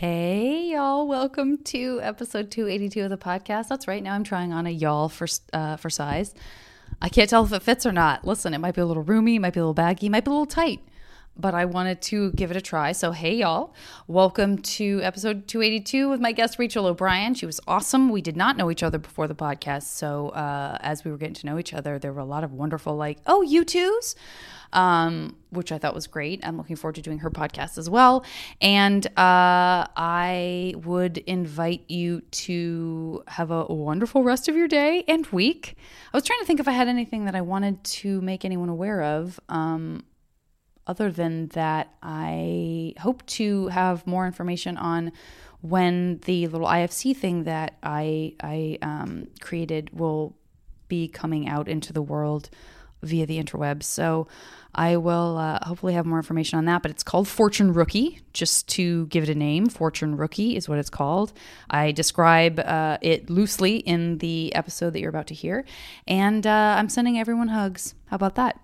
Hey, y'all. Welcome to episode 282 of the podcast. That's right. Now I'm trying on a y'all for, uh, for size. I can't tell if it fits or not. Listen, it might be a little roomy, might be a little baggy, might be a little tight, but I wanted to give it a try. So, hey, y'all. Welcome to episode 282 with my guest, Rachael O'Brien. She was awesome. We did not know each other before the podcast. So, uh, as we were getting to know each other, there were a lot of wonderful, like, oh, you twos um, which I thought was great. I'm looking forward to doing her podcast as well. And uh, I would invite you to have a wonderful rest of your day and week. I was trying to think if I had anything that I wanted to make anyone aware of. Um, other than that, I hope to have more information on when the little IFC thing that I I um, created will be coming out into the world via the interwebs. So I will uh, hopefully have more information on that, but it's called Fortune Rookie, just to give it a name. Fortune Rookie is what it's called. I describe uh, it loosely in the episode that you're about to hear, and uh, I'm sending everyone hugs. How about that?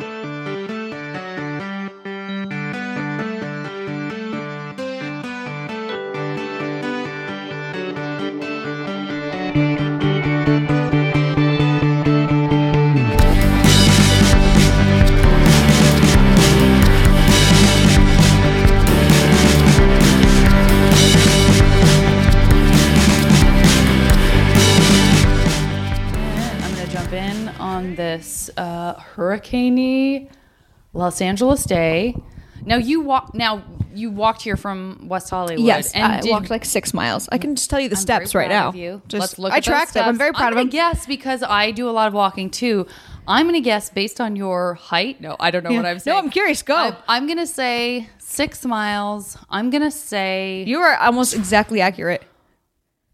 hurricaney Los Angeles day. Now you walk. Now you walked here from West Hollywood. Yes, I did- walked like six miles. I can just tell you the I'm steps right now. you. Just, Let's look I tracked them. I'm very proud I'm of them. guess because I do a lot of walking too. I'm going to guess based on your height. No, I don't know what I'm saying. No, I'm curious. Go. I, I'm going to say six miles. I'm going to say. you are almost exactly accurate.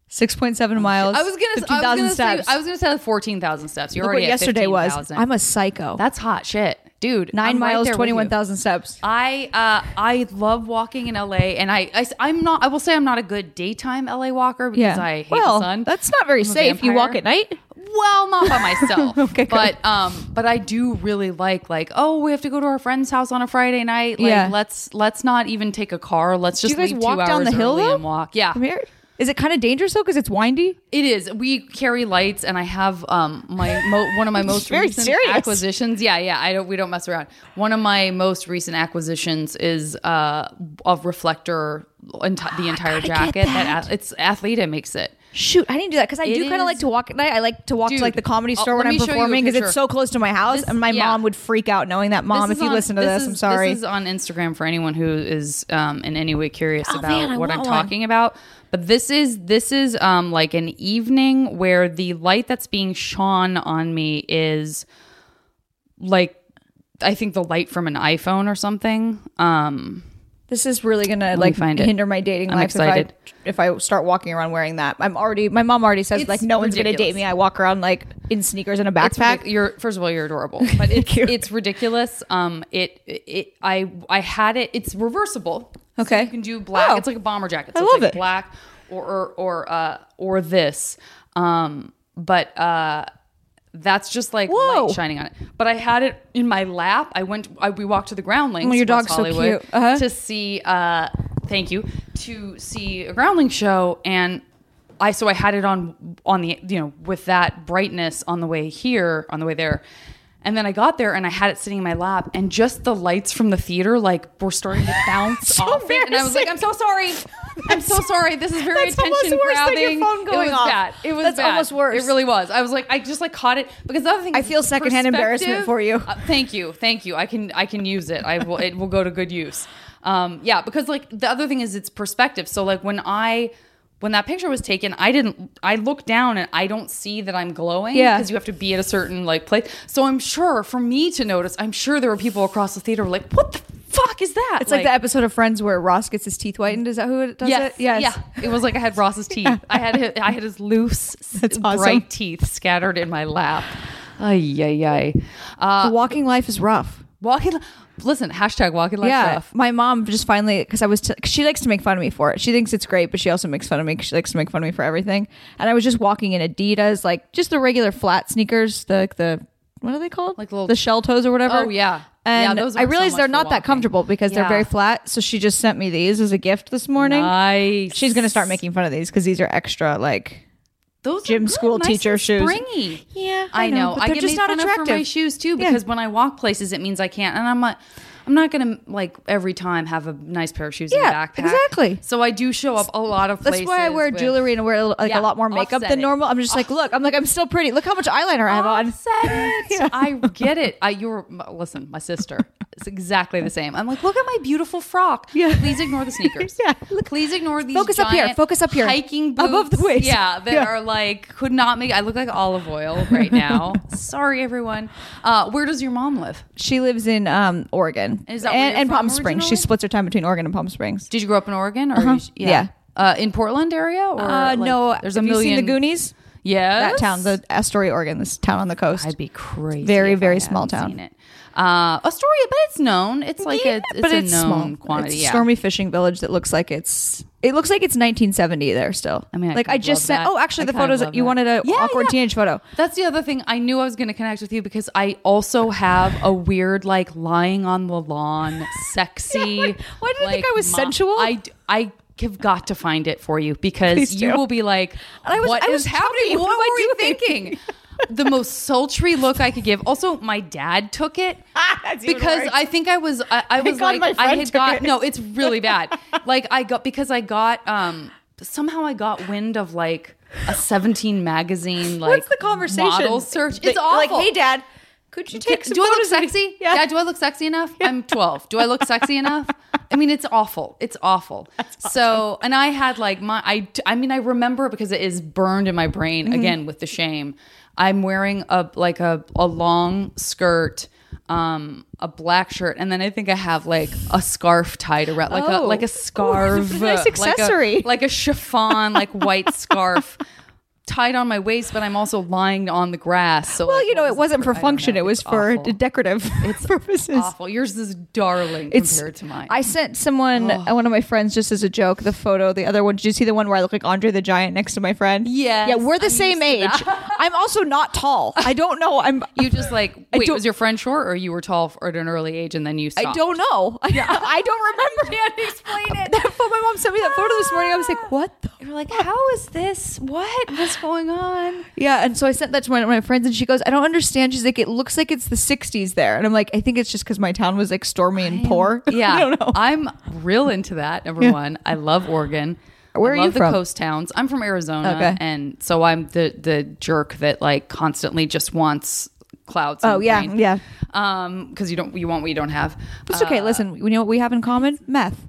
Six point seven miles. I was going to. I fifteen was going to say. steps. I was going to say fourteen thousand steps. You're Look already what at yesterday was. 15,000. I'm a psycho. That's hot shit, dude. 9 I'm miles, with twenty you. one thousand steps. I uh, I love walking in LA, and I, I am not. I will say I'm not a good daytime LA walker because Yeah. I hate well, the sun. that's not very I'm safe. You walk at night. Well, not by myself. Okay, good. but um, but I do really like like oh, we have to go to our friend's house on a Friday night. Like Yeah. let's let's not even take a car. Let's just you guys leave walk down the hill, though? and walk. Yeah, From here? Is it kind of dangerous though because it's windy? it is. We carry lights, and I have um my mo- one of my most very recent serious. acquisitions. Yeah, yeah. I don't. We don't mess around. One of my most recent acquisitions is uh a reflector enti- the entire jacket. That. that. it's Athleta makes it. Shoot, I didn't do that because I It do kind of like to walk at night. I like to walk Dude, to like the comedy uh, store when I'm me show you a performing because it's so close to my house, This- and my yeah. mom would freak out knowing that. Mom, This if you on- listen to this, is- I'm sorry. This is on Instagram for anyone who is um, in any way curious Oh, about man, what I'm one. talking about. But this is this is um, like an evening where the light that's being shone on me is like I think the light from an iPhone or something. Um, This is really gonna like find it. hinder my dating I'm life excited. if I if I start walking around wearing that. I'm already my mom already says It's like no one's gonna date me. I walk around like in sneakers and a backpack. ridic- you're first of all you're adorable, but it's it's ridiculous. Um, it it I I had it. It's reversible. So Okay. you can do black. Oh. It's like a bomber jacket. I So it's love like it. Black or or or uh or this. Um, but uh. That's just like Whoa. light shining on it. But I had it in my lap. I went. I, we walked to the Groundlings. Oh, your dog's so cute. Uh-huh. To see. Uh, thank you. To see a Groundling show, and I so I had it on on the you know with that brightness on the way here on the way there. And then I got there and I had it sitting in my lap, and just the lights from the theater like were starting to bounce So off it. And I was like, "I'm so sorry, I'm so sorry. This is very That's almost attention worse than your grabbing. phone going it was off. bad. It was That's bad. almost worse. It really was. I was like, I just like caught it because the other thing I feel secondhand embarrassment for you. uh, thank you, thank you. I can I can use it. I will. It will go to good use. Um, yeah, because like the other thing is it's perspective. So like when I when that picture was taken, I didn't. I look down and I don't see that I'm glowing. Yeah. because you have to be at a certain like place. So I'm sure for me to notice, I'm sure there were people across the theater like, "What the fuck is that?" it's like, the episode of Friends where Ross gets his teeth whitened. Is that who it does Yes, it? Yes. yeah. It was like I had Ross's teeth. I had his, I had his loose, That's awesome. bright teeth scattered in my lap. Ay ay ay. Uh, The walking life is rough. walking. Listen, hashtag walking like yeah, rough. my mom just finally because I was t- she likes to make fun of me for it. She thinks it's great, but she also makes fun of me. she likes to make fun of me for everything. And I was just walking in Adidas, like just the regular flat sneakers, the the what are they called? Like little- the shell toes or whatever. Oh, yeah. Yeah, And those I aren't so realized they're not that comfortable because they're very flat. So she just sent me these as a gift this morning. Nice. She's gonna start making fun of these because these are extra like those gym school nice teacher shoes. Springy. Yeah, I, I know. know, but I they're get just made not fun of for my shoes too Yeah. because when I walk places, it means I can't, and I'm like. I'm not gonna like every time have a nice pair of shoes in Yeah, a backpack. exactly. So I do show up a lot of places. That's why I wear with- jewelry and wear like Yeah, a lot more makeup than it. normal. I'm just like, look, I'm like, I'm still pretty. Look how much eyeliner I have on. Offset it. I get it. I you're listen, my sister. It's exactly the same. I'm like, look at my beautiful frock. Yeah. Please ignore the sneakers. Yeah. Please ignore these. Focus up here. Focus up here. Hiking boots. Above the waist. Yeah, that Yeah. are like could not make. I look like Olive Oyl right now. Sorry, everyone. Uh, where does your mom live? She lives in um, Oregon Is that and, and Palm Springs. She splits her time between Oregon and Palm Springs. Did you grow up in Oregon or Uh-huh. yeah? Yeah. Uh, in Portland area or Uh, like, no, There's a million. You seen the Goonies? Yeah, That town, the Astoria, Oregon, this town on the coast. I'd be crazy. Very, very small town. Seen it. Uh, Astoria, but it's known. It's like Yeah, a, it's but a it's known small. quantity. It's yeah. stormy fishing village that looks like it's. It looks like it's 1970 there still. I mean, I like I just sent. that. Oh, actually, I the photos you that. wanted a Yeah, awkward teenage photo. That's the other thing. I knew I was going to connect with you because I also have a weird, like, lying on the lawn, sexy. why- why did I think I was sensual? I, I have got to find it for you because you will be like, I was- what I was is happening? What, What were you doing?" thinking? the most sultry look I could give. Also, my dad took it even because. I think I was I, I was like I had got it. no, it's really bad. like I got because I got um somehow I got wind of like a 17 magazine like What's the conversation? model search. It's awful. Like, hey, Dad, could you take some do I look photos of me?" sexy? Yeah. Yeah. Do I look sexy enough? I'm 12. Do I look sexy enough? I mean, it's awful. It's awful. So, and I had like my, I, I mean, I remember because it is burned in my brain Mm-hmm. again with the shame. I'm wearing a like a a long skirt, um, a black shirt, and then I think I have like a scarf tied around, like a Oh. like Ooh, a scarf, nice like a- accessory. like a chiffon, like white scarf. Tied on my waist, but I'm also lying on the grass. So, Well, like, you know, it was wasn't for? for function; know. it was It's for awful. decorative purposes. awful. Yours is darling It's compared to mine. I sent someone, uh, one of my friends, just as a joke, the photo. The other one, did you see the one where I look like Andre the Giant next to my friend? Yeah, yeah, we're the I'm same age. I'm also not tall. I don't know. I'm. you just like wait, was your friend short or you were tall at an early age and then you stopped? I don't know. I, I don't remember. Can't explain it. My mom sent me that photo this morning. I was like, "What?" The? You're like, how is this? What? What's going on? Yeah, and so I sent that to one of my friends, and she goes, "I don't understand." She's like, "It looks like it's the '60s there," and I'm like, "I think it's just because my town was like stormy and poor." Yeah, I don't know. I'm real into that. Number one, I love Oregon. Where I are love you the coast towns. I'm from Arizona, Okay. and so I'm the the jerk that like constantly just wants clouds. Oh, yeah, rain. yeah. Um, because you don't you want what you don't have. It's okay. Listen, you know what we have in common? Meth.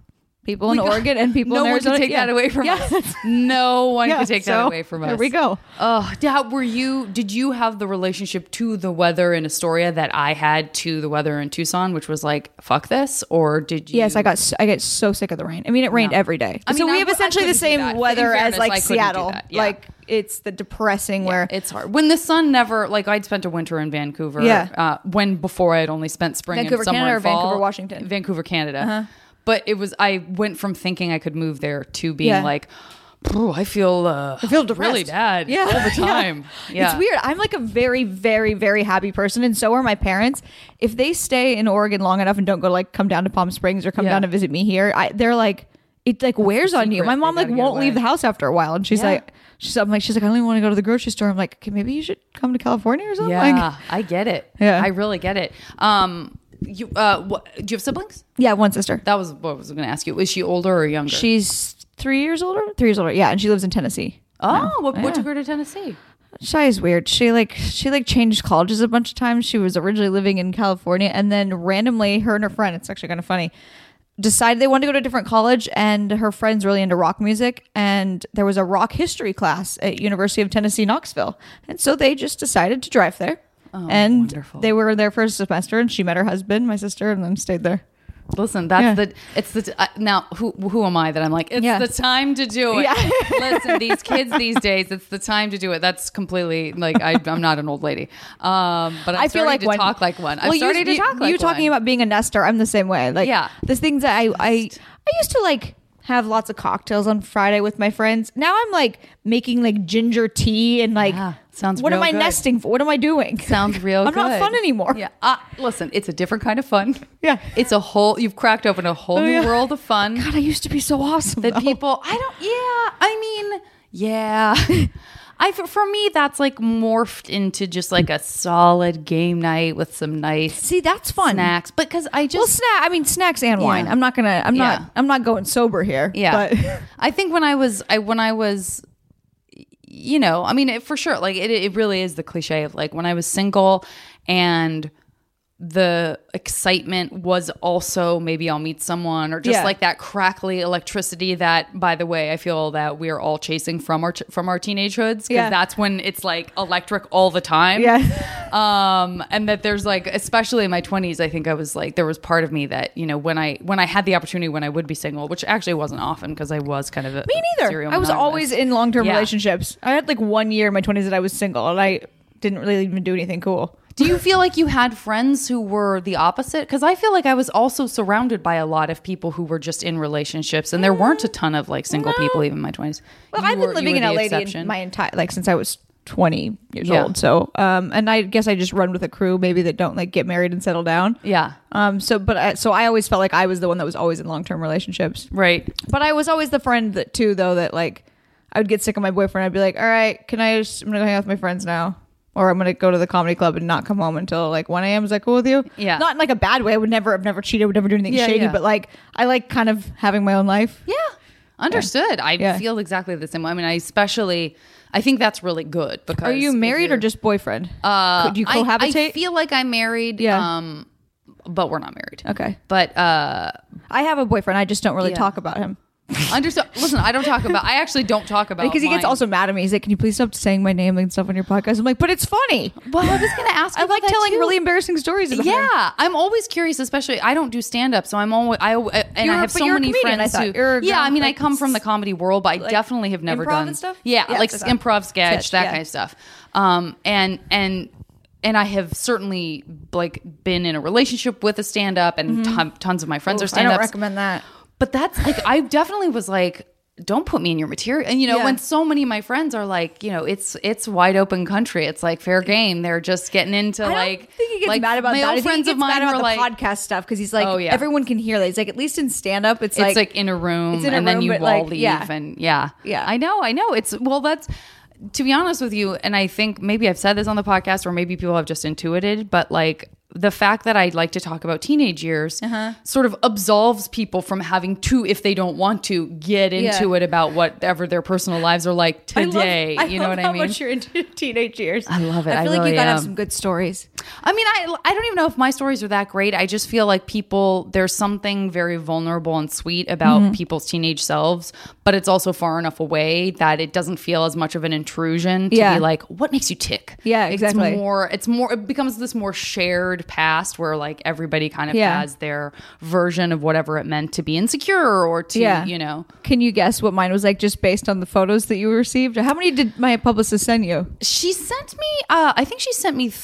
People in Oregon and people no in one Arizona. can take Yeah. that away from Yeah. us. No one Yeah, can take that away from us. There we go. Oh, Dad, were you? Did you have the relationship to the weather in Astoria that I had to the weather in Tucson, which was like fuck this, or did you? Yes, I got. I get so sick of the rain. I mean, it rained Yeah. every day. I so mean, we I have essentially the same weather as like I couldn't do Seattle. Yeah. Like it's the depressing where It's hard when the sun never like I'd spent a winter in Vancouver. Yeah. Uh, when before I had only spent spring Vancouver, and summer Canada or Vancouver, fall. Washington? Uh-huh. Vancouver, Canada. But it was I went from thinking I could move there to being Yeah. like, I feel uh, I feel really bad Yeah. all the time. Yeah. It's weird. I'm like a very, very, very happy person, and so are my parents. If they stay in Oregon long enough and don't go like come down to Palm Springs or come Yeah. down to visit me here, I, they're like it like wears on you. My mom like won't leave the house after a while, and she's Yeah. like, she's I'm like she's like I don't even want to go to the grocery store. I'm like, okay, maybe you should come to California or something. Yeah, Like, I get it. Yeah. I really get it. Um, you uh, what, do you have siblings? yeah, one sister. That was what I was going to ask you. Is she older or younger? She's three years older. Three years older. Yeah, and she lives in Tennessee. oh, what, what Yeah. took her to Tennessee? Shy is weird. She like she like changed colleges a bunch of times. She was originally living in California and then randomly her and her friend, it's actually kind of funny, decided they wanted to go to a different college and her friend's really into rock music and there was a rock history class at University of Tennessee Knoxville. And so they just decided to drive there. And Oh, wonderful. they were there for a semester and she met her husband, my sister, and then stayed there. Listen, that's Yeah. the it's the uh, now who who am I that I'm like it's Yeah. the time to do it. Yeah. Listen, these kids these days, it's the time to do it. That's completely like I, I'm not an old lady, um, but I'm I feel like to talk like one. I'm Well, you- starting to you, talk like you talking one. about being a nester. I'm the same way. Like, Yeah. the things that I I I used to like have lots of cocktails on Friday with my friends. Now I'm like making like ginger tea and like Yeah. Sounds What am I good. nesting for? What am I doing? Sounds real fun. I'm good. not fun anymore. Yeah. Uh, listen, it's a different kind of fun. Yeah. It's a whole, you've cracked open a whole Oh, new yeah. world of fun God, I used to be so awesome. that though. people, I don't, yeah, I mean, yeah. I, for for me, that's like morphed into just like a solid game night with some nice see that's fun. snacks. But because I just Well, snack. I mean, snacks and wine. Yeah. I'm not gonna. I'm Yeah. not. I'm not going sober here. Yeah. But I think when I was I when I was you know, I mean it, for sure like it it really is the cliche of like when I was single and the excitement was also maybe I'll meet someone or just Yeah. like that crackly electricity that by the way I feel that we're all chasing from our from our teenage hoods because Yeah. that's when it's like electric all the time yeah. um and that there's like especially in my 20s i think i was like there was part of me that you know when i when i had the opportunity when i would be single which actually wasn't often because i was kind of a Me neither. I was always in long term Yeah. relationships. I had like one year in my 20s that I was single, and I didn't really even do anything cool. Do you feel like you had friends who were the opposite because i feel like i was also surrounded by a lot of people who were just in relationships and there weren't a ton of like single No. people even in my 20s Well, You I've were- been living in LA exception. my entire like since I was 20 years Yeah. old. So, um, and I guess I just run with a crew maybe that don't like get married and settle down. yeah Um, so but I, so I always felt like I was the one that was always in long term relationships. right But I was always the friend that too, though, that like I would get sick of my boyfriend. I'd be like, all right, can I just, I'm gonna go hang out with my friends now. Or I'm gonna go to the comedy club and not come home until like 1 a.m. Is that cool with you? Yeah. Not in like a bad way. I would never, I've never cheated, I would never do anything Yeah, shady, yeah. but like I like kind of having my own life. Yeah. Understood. I Yeah. feel exactly the same way. I mean, I especially, I think that's really good because. Are you married or just boyfriend? Uh, Do you I- cohabitate? I, feel like I'm married. Yeah. Um, but we're not married. okay. But uh, I have a boyfriend. I just don't really Yeah. talk about him understand. Listen, I don't talk about. I actually don't talk about because he gets mine. also mad at me. He's like, "Can you please stop saying my name and stuff on your podcast?" I'm like, "But it's funny. Well, I was going to ask. I like telling too. really embarrassing stories." Yeah, I'm always curious. Especially, I don't do stand up, so I'm always I and You're- I have so many comedian, friends who. You're yeah, I mean, I come from the comedy world, but I like definitely have never improv done and stuff? Yeah, Yeah, like improv sketch, sketch, that yeah. kind of stuff. Um, and and and I have certainly like been in a relationship with a stand up, and ton, tons of my friends are Mm-hmm. I don't recommend that. But that's like I definitely was like don't put me in your material. And you know, Yeah. when so many of my friends are like, you know, it's it's wide open country. It's like fair game. They're just getting into I like think he gets like mad about male that. I think friends he gets of mine are the like podcast stuff because he's like, Oh, yeah. everyone can hear that. He's like, at least in stand up, it's, it's like, like, in a room in a and then you all like, leave yeah. and yeah. Yeah. I know, I know. It's well that's to be honest with you, and I think maybe I've said this on the podcast or maybe people have just intuited, but like the fact that I'd like to talk about teenage years Uh-huh. sort of absolves people from having to, if they don't want to, get into Yeah. it about whatever their personal lives are like I love- today. I you know love what I mean? How much you're into teenage years. I love it. I I feel like really you gotta have am. some good stories. I mean, I I don't even know if my stories are that great. I just feel like people there's something very vulnerable and sweet about Mm-hmm. people's teenage selves, but it's also far enough away that it doesn't feel as much of an intrusion to Yeah. be like, what makes you tick? Yeah, exactly. It's more. It's more. It becomes this more shared past where like everybody kind of Yeah. has their version of whatever it meant to be insecure or to Yeah. you know. Can you guess what mine was like just based on the photos that you received? How many did my publicist send you? She sent me. Uh, I think she sent me th-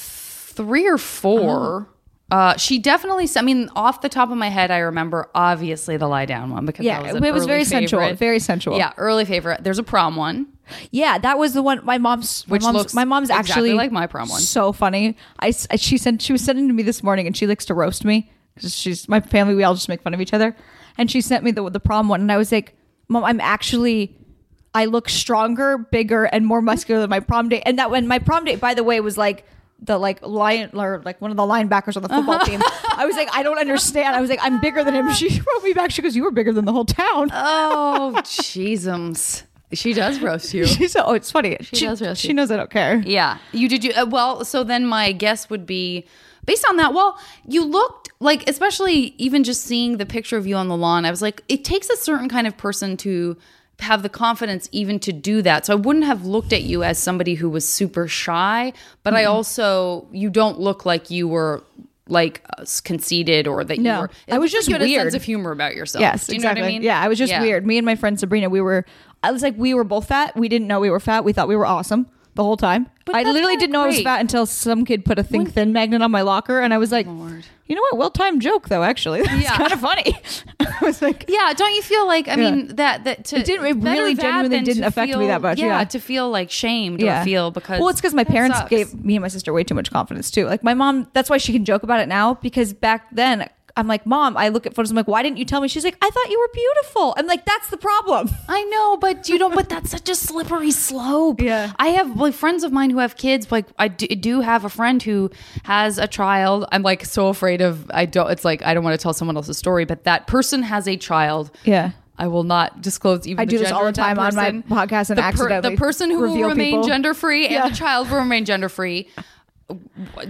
three or Oh. four. Uh, she definitely. I mean, off the top of my head, I remember obviously the lie down one because Yeah, that was it was very sensual, very sensual. Yeah, early favorite. There's a prom one. Yeah, that was the one. My mom's, Which my mom's, looks my mom's exactly actually like my prom one. So funny. I s- she sent she was sending to me this morning, and she likes to roast me because she's my family. We all just make fun of each other, and she sent me the the prom one, and I was like, Mom, I'm actually. I look stronger, bigger, and more muscular than my prom date. And that when my prom date, by the way, was like the like lion or like one of the linebackers on the football team. I was like, I don't understand. I was like, I'm bigger than him. She wrote me back. She goes, You were bigger than the whole town. Oh, jeezums. She does roast you. She said, "Oh, it's funny. She, does roast she you. knows I don't care." Yeah, you did. You uh, well. So then my guess would be based on that. Well, you looked like, especially even just seeing the picture of you on the lawn. I was like, it takes a certain kind of person to have the confidence even to do that. So I wouldn't have looked at you as somebody who was super shy, but I also you don't look like you were like uh, conceited or that you were. I was like just you had a weird. sense of humor about yourself. Yes, Do you know exactly. what I mean? Yeah, I was just Yeah. weird. Me and my friend Sabrina, we were. I was like, we were both fat. We didn't know we were fat. We thought we were awesome. The whole time. But I that's literally didn't know I was great. fat until some kid put a think thin magnet on my locker, and I was like, Lord. you know what? Well timed joke though. Actually, that's Yeah. kind of funny. I was like, Yeah, don't you feel like I Yeah. mean that that to It didn't- it better really that genuinely than didn't to affect me feel- that much, yeah. to feel like shamed or feel because well, it's because my that parents sucks. gave me and my sister way too much confidence too. Like my mom, that's why she can joke about it now because back then. I'm like, mom, I look at photos. I'm like, why didn't you tell me? She's like, I thought you were beautiful. I'm like, that's the problem. I know, but you don't. But that's such a slippery slope. Yeah. I have like friends of mine who have kids. Like I do, have a friend who has a child. I'm like so afraid of. I don't. It's like I don't want to tell someone else's story, but that person has a child. Yeah. I will not disclose even. I do this all the time on my podcast and the accidentally the person who will remain gender free and Yeah. the child will remain gender free.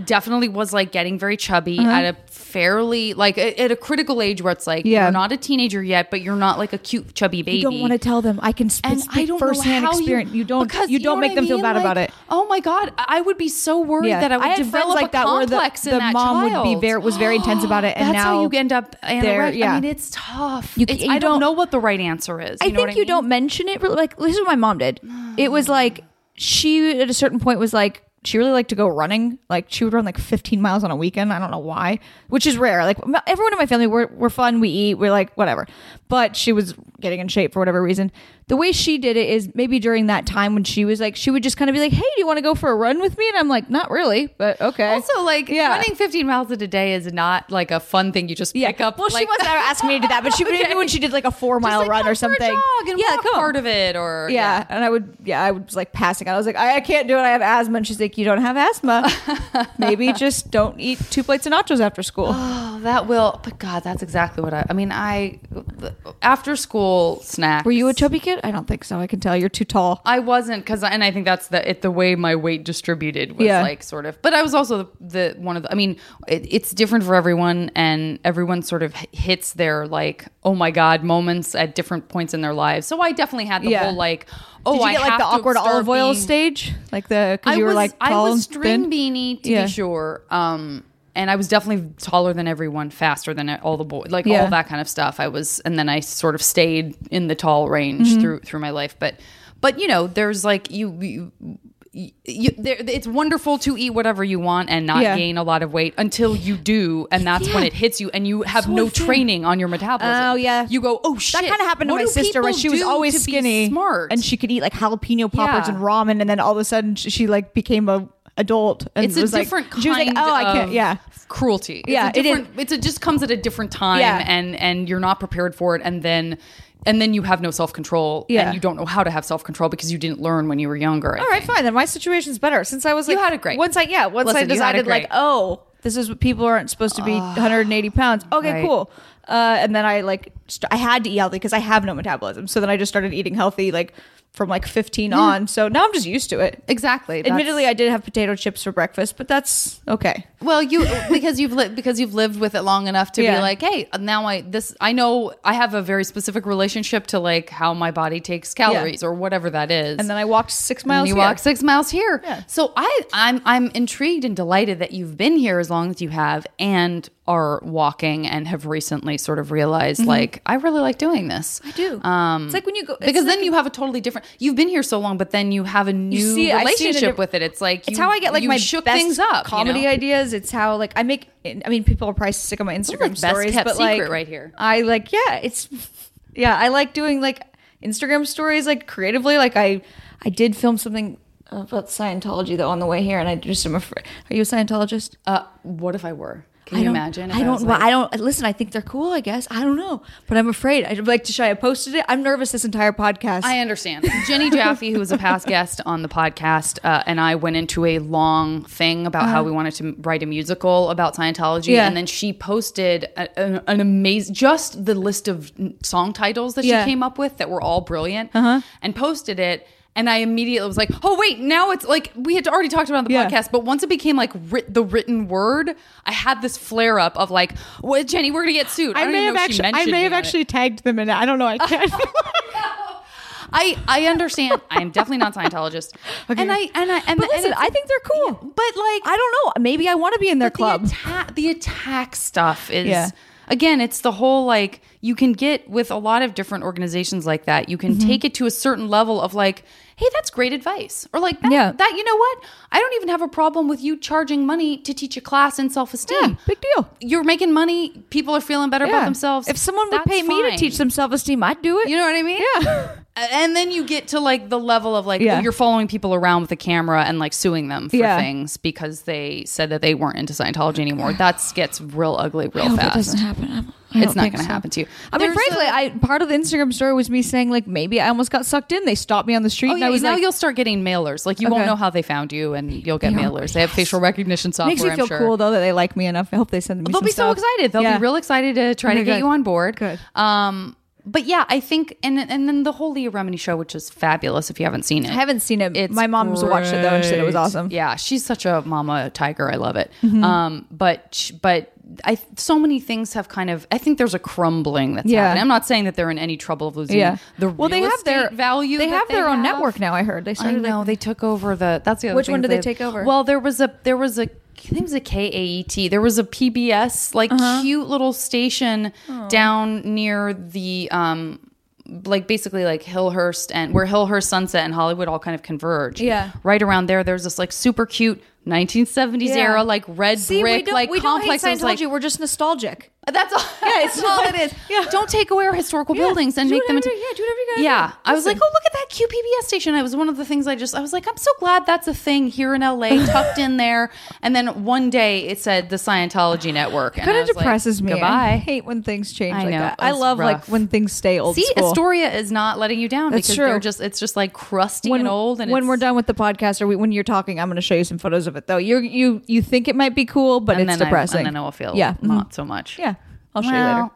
Definitely was like getting very chubby Uh-huh. at a fairly like at a critical age where it's like Yeah. you're not a teenager yet, but you're not like a cute chubby baby. You don't want to tell them. I can sp- and speak I don't firsthand experience. You, don't. because you don't know make what them I feel mean? bad about it. Oh my god, I would be so worried that I would had develop like a that where the, complex the mom child. would be very was very intense about it, and That's now how you end up anorexic. yeah. I mean, it's tough. You- It's- you I don't don't- know what the right answer is. I know think what you mean? don't mention it. Like this is what my mom did. It was like she at a certain point was like she really liked to go running. Like she would run like 15 miles on a weekend. I don't know why, which is rare. Like everyone in my family, we're we're fun. We eat. We're like whatever. But she was getting in shape for whatever reason. The way she did it is maybe during that time when she was like she would just kind of be like, "Hey, do you want to go for a run with me?" And I'm like, "Not really, but okay." Also, like Yeah. running 15 miles in a day is not like a fun thing you just pick up. Well, she wasn't asking me to do that, but she Okay. maybe when she did like a four mile like, run or something. yeah, part of it, or Yeah. and I would, yeah, I was like passing out. I was like, I, I can't do it. I have asthma. And she's like, you don't have asthma. Maybe just don't eat two plates of nachos after school. That will. But God, that's exactly what I. I mean, I after school snacks. Were you a chubby kid? I don't think so. I can tell you're too tall. I wasn't because, and I think that's the it, the way my weight distributed was Yeah. like sort of. But I was also the, the one of the. I mean, it, it's different for everyone, and everyone sort of hits their like oh my god moments at different points in their lives. So I definitely had the Yeah. whole like oh Did you I get like the awkward Olive Oyl being- stage, like the because I you were like I was string thin? beanie to Yeah. be sure. Um, and I was definitely taller than everyone, faster than all the boys, like Yeah. all that kind of stuff. I was, and then I sort of stayed in the tall range Mm-hmm. through through my life. But, but you know, there's like you. you you, there, it's wonderful to eat whatever you want and not Yeah. gain a lot of weight until you do, and that's when it hits you, and you have So no training on your metabolism. Oh, yeah. you go, oh shit. That kind of happened to what my sister when she was always skinny, smart, and she could eat like jalapeno poppers Yeah. and ramen, and then all of a sudden she like became a adult. And it's a was like- different kind She was like, "Oh, I can't." of Yeah, cruelty. It's Yeah, a it is. different, it's a just comes at a different time, Yeah. and and you're not prepared for it, and then and then you have no self control, Yeah. and you don't know how to have self control because you didn't learn when you were younger. I All right, think. fine. Then my situation's better since I was like You had a great. Once I yeah, once Listen, I you had it decided like oh, this is what people aren't supposed to be 180 pounds. Okay, right. cool. Uh, and then I like st- I had to eat healthy because I have no metabolism. So then I just started eating healthy like from like 15 on. So now I'm just used to it. Exactly. Admittedly, I did have potato chips for breakfast, but that's okay. Well, you because you've lived because you've lived with it long enough to Yeah. be like, hey, now I this I know I have a very specific relationship to like how my body takes calories or whatever that is. And then I walked six And miles. you here. walk six miles here. Yeah. So I, I'm I'm intrigued and delighted that you've been here as long as you have and are walking and have recently sort of realized like I really like doing this. I Mm-hmm. do. Um, It's like when you go- because like- then you have a totally different. You've been here so long, but then you have a new see see it relationship with it. It's like It's you- how I get like my shook best things up. you comedy know? ideas. It's how like I make. I mean, people are probably sick of my Instagram like stories, but like right here. I like yeah, it's yeah. I like doing like Instagram stories like creatively. Like I I did film something about Scientology though on the way here, and I just am afraid. Are you a Scientologist? Uh, what if I were? Can you don't- imagine? I don't. well, like- I don't. Listen, I think they're cool. I guess I don't know, but I'm afraid. I'd like to show. you. I posted it. I'm nervous this entire podcast. I understand. Jenny Jaffe, who was a past guest on the podcast, uh, and I went into a long thing about how we wanted to write a musical about Scientology, Uh-huh. Yeah. and then she posted a, an, an amazing, just the list of song titles that Yeah. she came up with that were all brilliant, and posted it. And I immediately was like, "Oh wait, now it's like we had already talked about it on the Yeah. podcast." But once it became like writ- the written word, I had this flare up of like, "What, Jenny? We're gonna get sued." I, I may have know if she actually. I may have on it. actually tagged them in it. I don't know. I can't. I I understand. I am definitely not Scientologist. And I and I and, But listen, and I think they're cool. but like I don't know. Maybe I want to be in their the club. attack the attack stuff is Yeah. again it's the whole like you can get with a lot of different organizations like that you can Mm-hmm. take it to a certain level of like hey, that's great advice. Or like that, Yeah. that you know what? I don't even have a problem with you charging money to teach a class in self-esteem. Yeah, big deal. You're making money, people are feeling better about themselves. If someone would pay me to teach them self esteem, I'd do it. You know what I mean? Yeah. And then you get to like the level of like Yeah. you're following people around with a camera and like suing them for Yeah. things because they said that they weren't into Scientology anymore. That gets real ugly real hope it fast. doesn't happen. It's don't going to so. happen to you. I mean, There's frankly, a- I part of the Instagram story was me saying like maybe I almost got sucked in. They stopped me on the street, Oh and yeah, I was now like, you'll start getting mailers. Like you won't know how they found you, and you'll get mailers. They have facial recognition software. makes me I'm feel sure. cool though that they like me enough. I hope they send me. They'll be so stuff. excited. They'll be real excited to try Okay, to get good. you on board. Good. Um, but yeah, I think, and and then the whole Leah Remini show, which is fabulous. If you haven't seen it, I haven't seen it. It's My mom's watched it though and said it was awesome. Mm-hmm. Yeah, she's such a mama tiger. I love it. Um, but but I so many things have kind of. I think there's a crumbling that's Yeah. happening. I'm not saying that they're in any trouble of losing Yeah. the well, they have their value. They have their own have. network now. I heard they I started. know like- they took over the. That's the other. Which one did they they've- take over? Well, there was a there was a I think it was a KAET. There was a PBS like Uh-huh. cute little station down near the um like basically like Hillhurst and where Hillhurst Sunset and Hollywood all kind of converge. Yeah. right around there. There's this like super cute 1970s Yeah. era like red See, brick like we don't hate complex. Scientology. like, We're just nostalgic. Uh, that's all. Yeah, it's all it is. yeah. Don't take away our historical Yeah. buildings and Do make them into. yeah, do whatever you gotta Yeah, do. I was like, oh, look at that cute PBS station. I was one of the things I just. I was like, I'm so glad that's a thing here in LA, tucked in there. And then one day it said the Scientology Network. and Kind of was like, depresses me. I Goodbye. hate when things change I like know, that. I love like when things stay old See, school. Astoria is not letting you down That's because true. they're just. It's just like crusty when and old. And when we're done with the podcast or we, when you're talking, I'm going to show you some photos of it. Though you you you think it might be cool, but and it's then depressing. I, and then I will feel Yeah, mhm. not so much. Yeah, I'll show you later.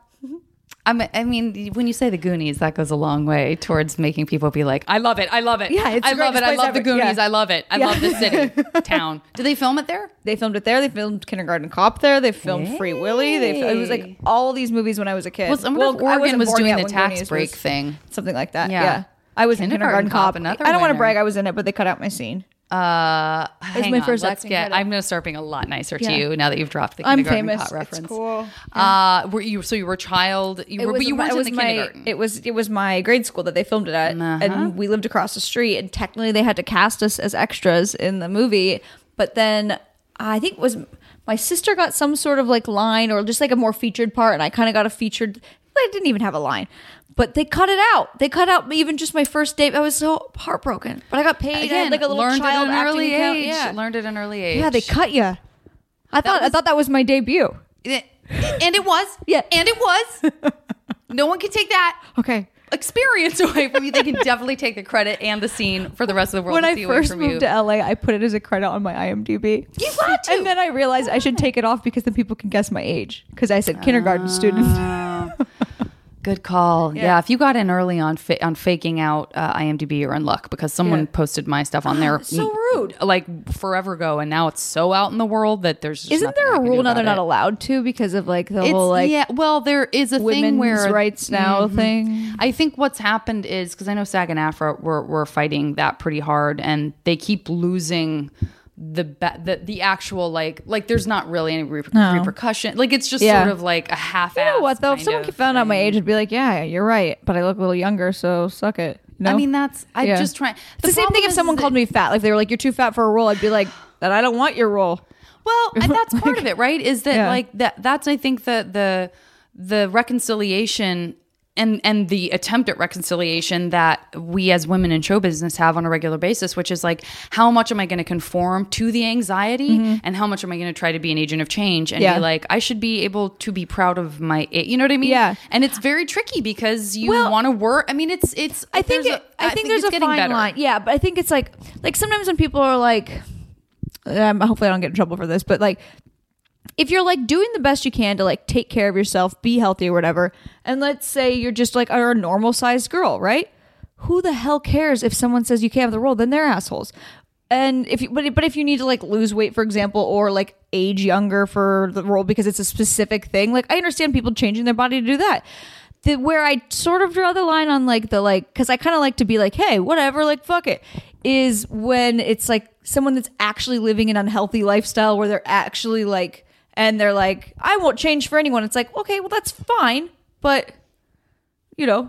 I'm, mean, when you say the Goonies, that goes a long way towards making people be like, "I love it, I love it, Yeah, it's I love it, I love the. Goonies, Yeah. I love it, I Yeah. love this city, town." Do they film it there? They filmed it there. They filmed Kindergarten Cop there. They filmed Free Willy. They it was like all these movies when I was a kid. Well, I I Oregon was doing the tax Goonies break thing. something like that. Yeah. Yeah. I was in Kindergarten Kindergarten Cop, Cop. another I don't want to brag I was in it, but they cut out my scene. Uh, hang my on, first let's get. I'm going to start being a lot nicer to Yeah. you now that you've dropped the I'm kindergarten famous. Cop reference. It's cool. Uh, were you so you were a child? You It were, was but you weren't in the my, kindergarten. It was it was my grade school that they filmed it at, Uh-huh. and we lived across the street. And technically, they had to cast us as extras in the movie. But then I think it was my sister got some sort of like line or just like a more featured part, and I kind of got a featured. I didn't even have a line. But they cut it out. They cut out even just my first date. I was so heartbroken. But I got paid. I had, Again, like a little learned child at an early account. age. Yeah, Learned at an early age. yeah. They cut you. I thought I thought that was my debut. It- and it was. Yeah. and it was. no one can take that Okay. experience away from you. They can definitely take the credit and the scene for the rest of the world. when to I first from moved you. to LA, I put it as a credit on my IMDb. You got to. And then I realized I should take it off because then people can guess my age. Because I said kindergarten student. Ah. Good call. Yeah. Yeah. if you got in early on fa- on faking out uh, IMDb, you're in luck because someone Yeah. posted my stuff on there So rude. like forever ago, and now it's so out in the world that there's just Isn't there a rule now they're not allowed to because of like the It's, whole like yeah, well, there is a thing where rights now Mhm. thing? I think what's happened is because I know SAG and AFTRA were, were fighting that pretty hard, and they keep losing the ba- the the actual like like there's not really any reper- No. repercussion. Like it's just Yeah. sort of like a half. You know what though? If someone found out my age, I'd be like, yeah, you're right, but I look a little younger, so suck it. Know? I mean, that's I Yeah. just try. it's the, same thing if someone called me fat. Like they were like, you're too fat for a role. I'd be like, that I don't want your role. Well, and that's part of it, right? Is that Yeah. like that? That's I think the the the reconciliation and and the attempt at reconciliation that we as women in show business have on a regular basis, which is like, how much am I going to conform to the anxiety, and how much am I going to try to be an agent of change and Mm-hmm. Yeah. be like, I should be able to be proud of my, you know what I mean? Yeah. And it's very tricky because you Well, want to work. I mean, it's it's. I think there's it, a- I think there's it's a fine better. line. Yeah, but I think it's like like sometimes when people are like, um, hopefully I don't get in trouble for this, but like if you're like doing the best you can to like take care of yourself, be healthy or whatever, and let's say you're just like are a normal sized girl, right? Who the hell cares if someone says you can't have the role? Then they're assholes. And if you, but but if you need to like lose weight, for example, or like age younger for the role because it's a specific thing, like I understand people changing their body to do that. The, where I sort of draw the line on like the like because I kind of like to be like, hey, whatever, like fuck it, is when it's like someone that's actually living an unhealthy lifestyle where they're actually like and they're like, I won't change for anyone. It's like, okay, well that's fine, but you know,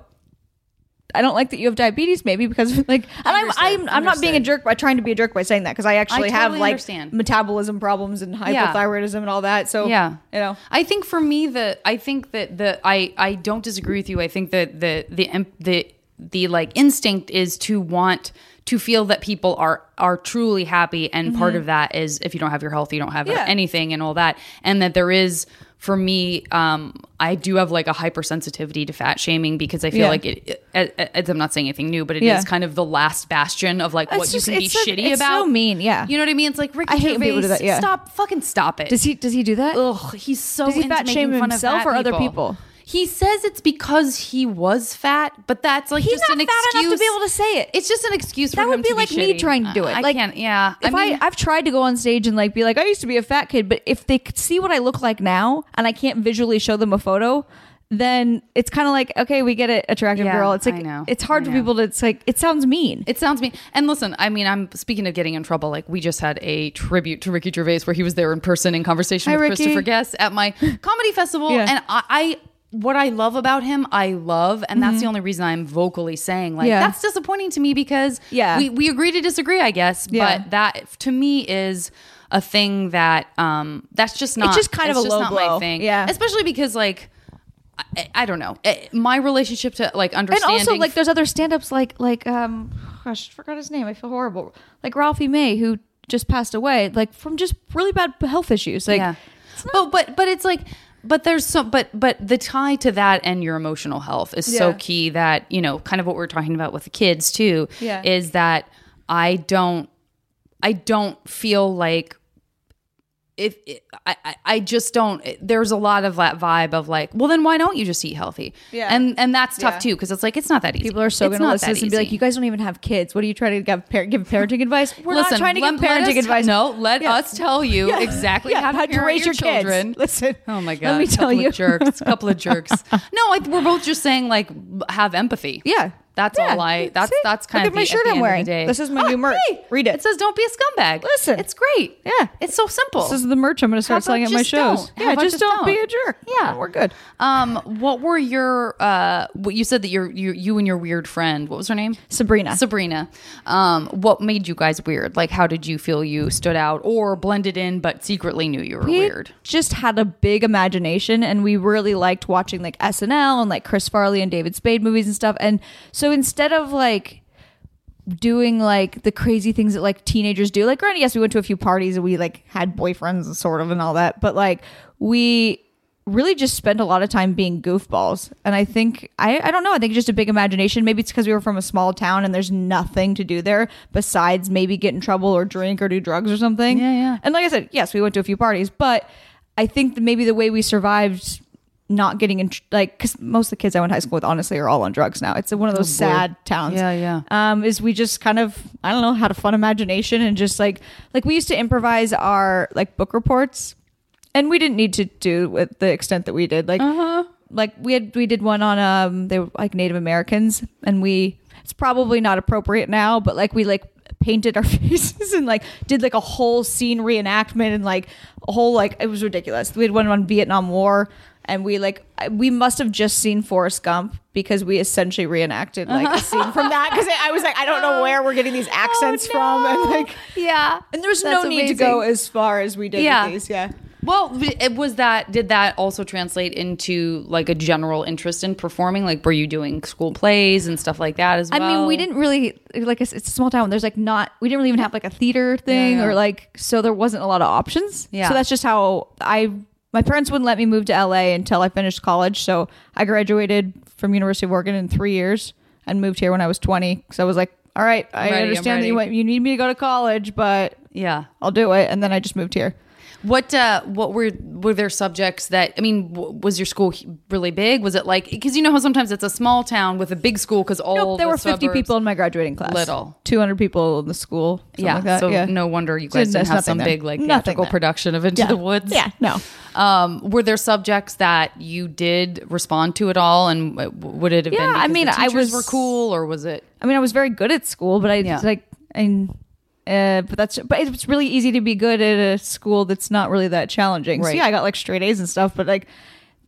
I don't like that you have diabetes, maybe because like, and I'm I'm I'm not being a jerk by trying to be a jerk by saying that because I actually have totally like understand. metabolism problems and Yeah. hypothyroidism and all that. So Yeah. you know, I think for me the I think that the I I don't disagree with you. I think that the the em- the the like instinct is to want to feel that people are are truly happy and part of that is if you don't have your health you don't have Mm-hmm. Yeah. anything and all that and that there is for me um I do have like a hypersensitivity to fat shaming because I feel Yeah. like it, it, it I'm not saying anything new but it is Yeah. kind of the last bastion of like what It's you can be it's so- shitty it's about so mean, yeah. you know what I mean it's like Ricky I hate people do that, yeah. stop fucking stop it does he does he do that? Ugh, he's so Does he fat shame of himself or other people? He says it's because he was fat, but that's like He's just not an fat excuse enough to be able to say it. It's just an excuse for him that him would be to like me shitty. trying to do it. I, like, can't. Yeah, If I mean, I, I've tried to go on stage and like be like, I used to be a fat kid, but if they could see what I look like now and I can't visually show them a photo, then it's kind of like, okay, we get it, attractive Yeah, girl. It's like I know. it's hard I for know. people to. It's like it sounds mean. It sounds mean. And listen, I mean, I'm speaking of getting in trouble. Like we just had a tribute to Ricky Gervais where he was there in person in conversation Hi, with Ricky. Christopher Guest at my comedy festival. Yeah. And I, I, what I love about him, I love, and that's the only reason I'm vocally saying like Mm-hmm. Yeah. that's disappointing to me because Yeah. we we agree to disagree, I guess. Yeah. But that to me is a thing that um that's just not. it's just kind of it's a just low not blow. my thing. Yeah. especially because like. I, I don't know. Eh, My relationship to like understanding, and also like there's other stand-ups like like um gosh I forgot his name I feel horrible like Ralphie May who just passed away like from just really bad health issues like yeah. But but but it's like but there's so but but the tie to that and your emotional health is so key that you know kind of what we're talking about with the kids too Yeah. is that I don't I don't feel like if I, I I just don't there's a lot of that vibe of like well then why don't you just eat healthy Yeah. and and that's tough Yeah. too because it's like it's not that easy People are so It's to listen to and be like, "You guys don't even have kids. What are you trying to give, par- give parenting advice?" We're Listen, not trying to let- give parenting us- advice. No, let Yeah. us tell you Yeah. exactly Yeah, how to, how'd you raise your kids. children. Listen, Oh my god! let me a couple tell you. of jerks. A couple of jerks. No, I, we're both just saying like have empathy. Yeah. That's Yeah. all I. That's See? that's kind Look of my shirt I'm wearing. This is my Oh, new merch. hey, Read it. It says "Don't be a scumbag." Listen. it's great. Yeah. it's so simple. This is the merch I'm going to start selling at my shows. Yeah, just, just don't, be a jerk. Yeah. we're good. um, what were your uh? What you said that your you you and your weird friend. What was her name? Sabrina. Sabrina. Um, what made you guys weird? Like, how did you feel you stood out or blended in, but secretly knew you were we weird? just had a big imagination and we really liked watching like SNL and like Chris Farley and David Spade movies and stuff. And so instead of like doing like the crazy things that like teenagers do, like granted, yes, we went to a few parties and we like had boyfriends sort of and all that, but like we really just spent a lot of time being goofballs. And I think I, I don't know, I think just a big imagination. Maybe it's because we were from a small town and there's nothing to do there besides maybe get in trouble or drink or do drugs or something. Yeah, yeah. And like I said, yes, we went to a few parties, but I think that maybe the way we survived not getting in, tr- like, because most of the kids I went to high school with, honestly, are all on drugs now. It's one of those sad towns. Yeah, yeah. Um, is we just kind of, I don't know, had a fun imagination and just like, like we used to improvise our like book reports, and we didn't need to do with the extent that we did. Like, uh-huh. like we had, we did one on, um, they were like Native Americans, and we, it's probably not appropriate now, but like we like painted our faces and like did like a whole scene reenactment and like a whole like it was ridiculous. We had one on Vietnam War and we like we must have just seen Forrest Gump because we essentially reenacted like a scene from that because I was like I don't know oh, where we're getting these accents from and like Yeah, and there's no need to go as far as we did Yeah. with these yeah. Well, it was that. Did that also translate into like a general interest in performing? Like, were you doing school plays and stuff like that as well? I mean, we didn't really like it's it's a small town. There's like not we didn't really even have like a theater thing Yeah, yeah. or like so there wasn't a lot of options. Yeah. So that's just how I my parents wouldn't let me move to LA until I finished college. So I graduated from University of Oregon in three years and moved here when I was 20 because I was like, all right, I Ready, understand that you want, you need me to go to college, but Yeah. I'll do it. And then I just moved here. What uh what were were there subjects that I mean w- was your school really big was it like because you know how sometimes it's a small town with a big school because all Nope, there the were 50 people in my graduating class. Little. 200 people in the school. yeah like that. so yeah. no wonder you So guys didn't have some there. big like theatrical production of Into Yeah. the Woods Yeah, no. um were there subjects that you did respond to at all and w- would it have been Yeah, I mean, the I was- were cool or was it I mean, I was very good at school, but I Yeah. like, and uh, but that's but it's really easy to be good at a school that's not really that challenging. So yeah, I got like straight A's and stuff, but like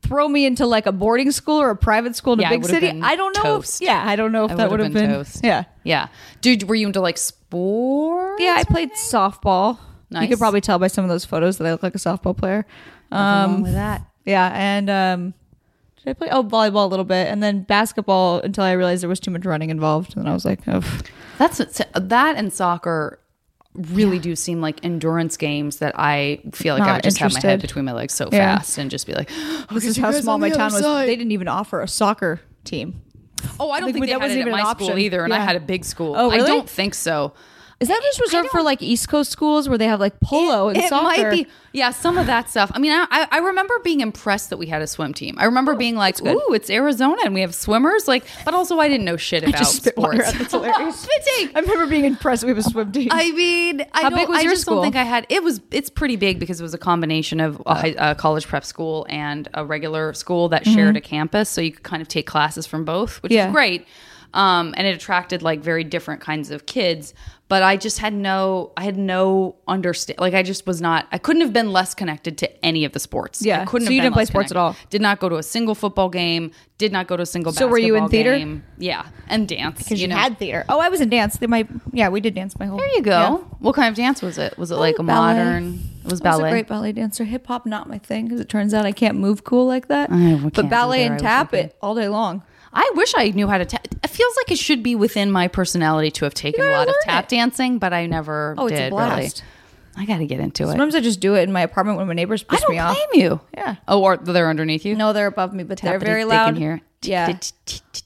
throw me into like a boarding school or a private school in Yeah, a big city, I don't know. toast. If, yeah, I don't know if I that would would've been been. toast. Yeah, Yeah. Dude, were you into like sports? yeah. I played softball. You could probably tell by some of those photos that I look like a softball player. Nothing wrong with that. Yeah, and um, did I play? Oh, volleyball a little bit, and then basketball until I realized there was too much running involved, and I was like, oh, That's that and soccer really do seem like endurance games that I feel like I would just have my head between my legs so Yeah. fast and just be like, oh, this is how small my town was. They didn't even offer a soccer team. Oh, I don't think they that had wasn't it at even my an school option. either, and I had a big school. Oh, I don't think so. Is that just reserved for like East Coast schools where they have like polo and it soccer? might be, yeah, some of that stuff. I mean, I, I- I remember being impressed that we had a swim team. I Oh, remember being like, "Ooh, it's Arizona and we have swimmers." Like, but also I didn't know shit about just spit water sports. out. That's hilarious. Spitting. I remember being impressed. We have a swim team. I mean, I How don't, big was I your just school? don't think I had. It was. It's pretty big because it was a combination of a, high, a college prep school and a regular school that shared a campus, so you could kind of take classes from both, which Mm-hmm. Yeah. is great. Um, and it attracted like very different kinds of kids. But I just had no, I had no understand. Like I just was not. I couldn't have been less connected to any of the sports. Yeah. I couldn't. So have you been didn't play sports at all? Did not go to a single football game. Did not go to a single. So were you in theater? game. Yeah, and dance. because you, know. had theater. Oh, I was in dance. They might. Yeah, we did dance my whole. There you go. What kind of dance was it? Was it like a ballet. modern? It was I was ballet. a great ballet dancer. Hip hop not my thing because it turns out I can't move cool like that. I but ballet either. and I wish I tap it all day long. I wish I knew how to tap. It feels like it should be within my personality to have taken a lot of tap it. dancing, but I never Oh, it's did a blast. really. I got to get into it. Sometimes I just do it in my apartment when my neighbors I piss don't me off. blame you. Yeah. Oh, or they're underneath you. No, they're above me, but they're Tappity, very they loud. can hear. Yeah.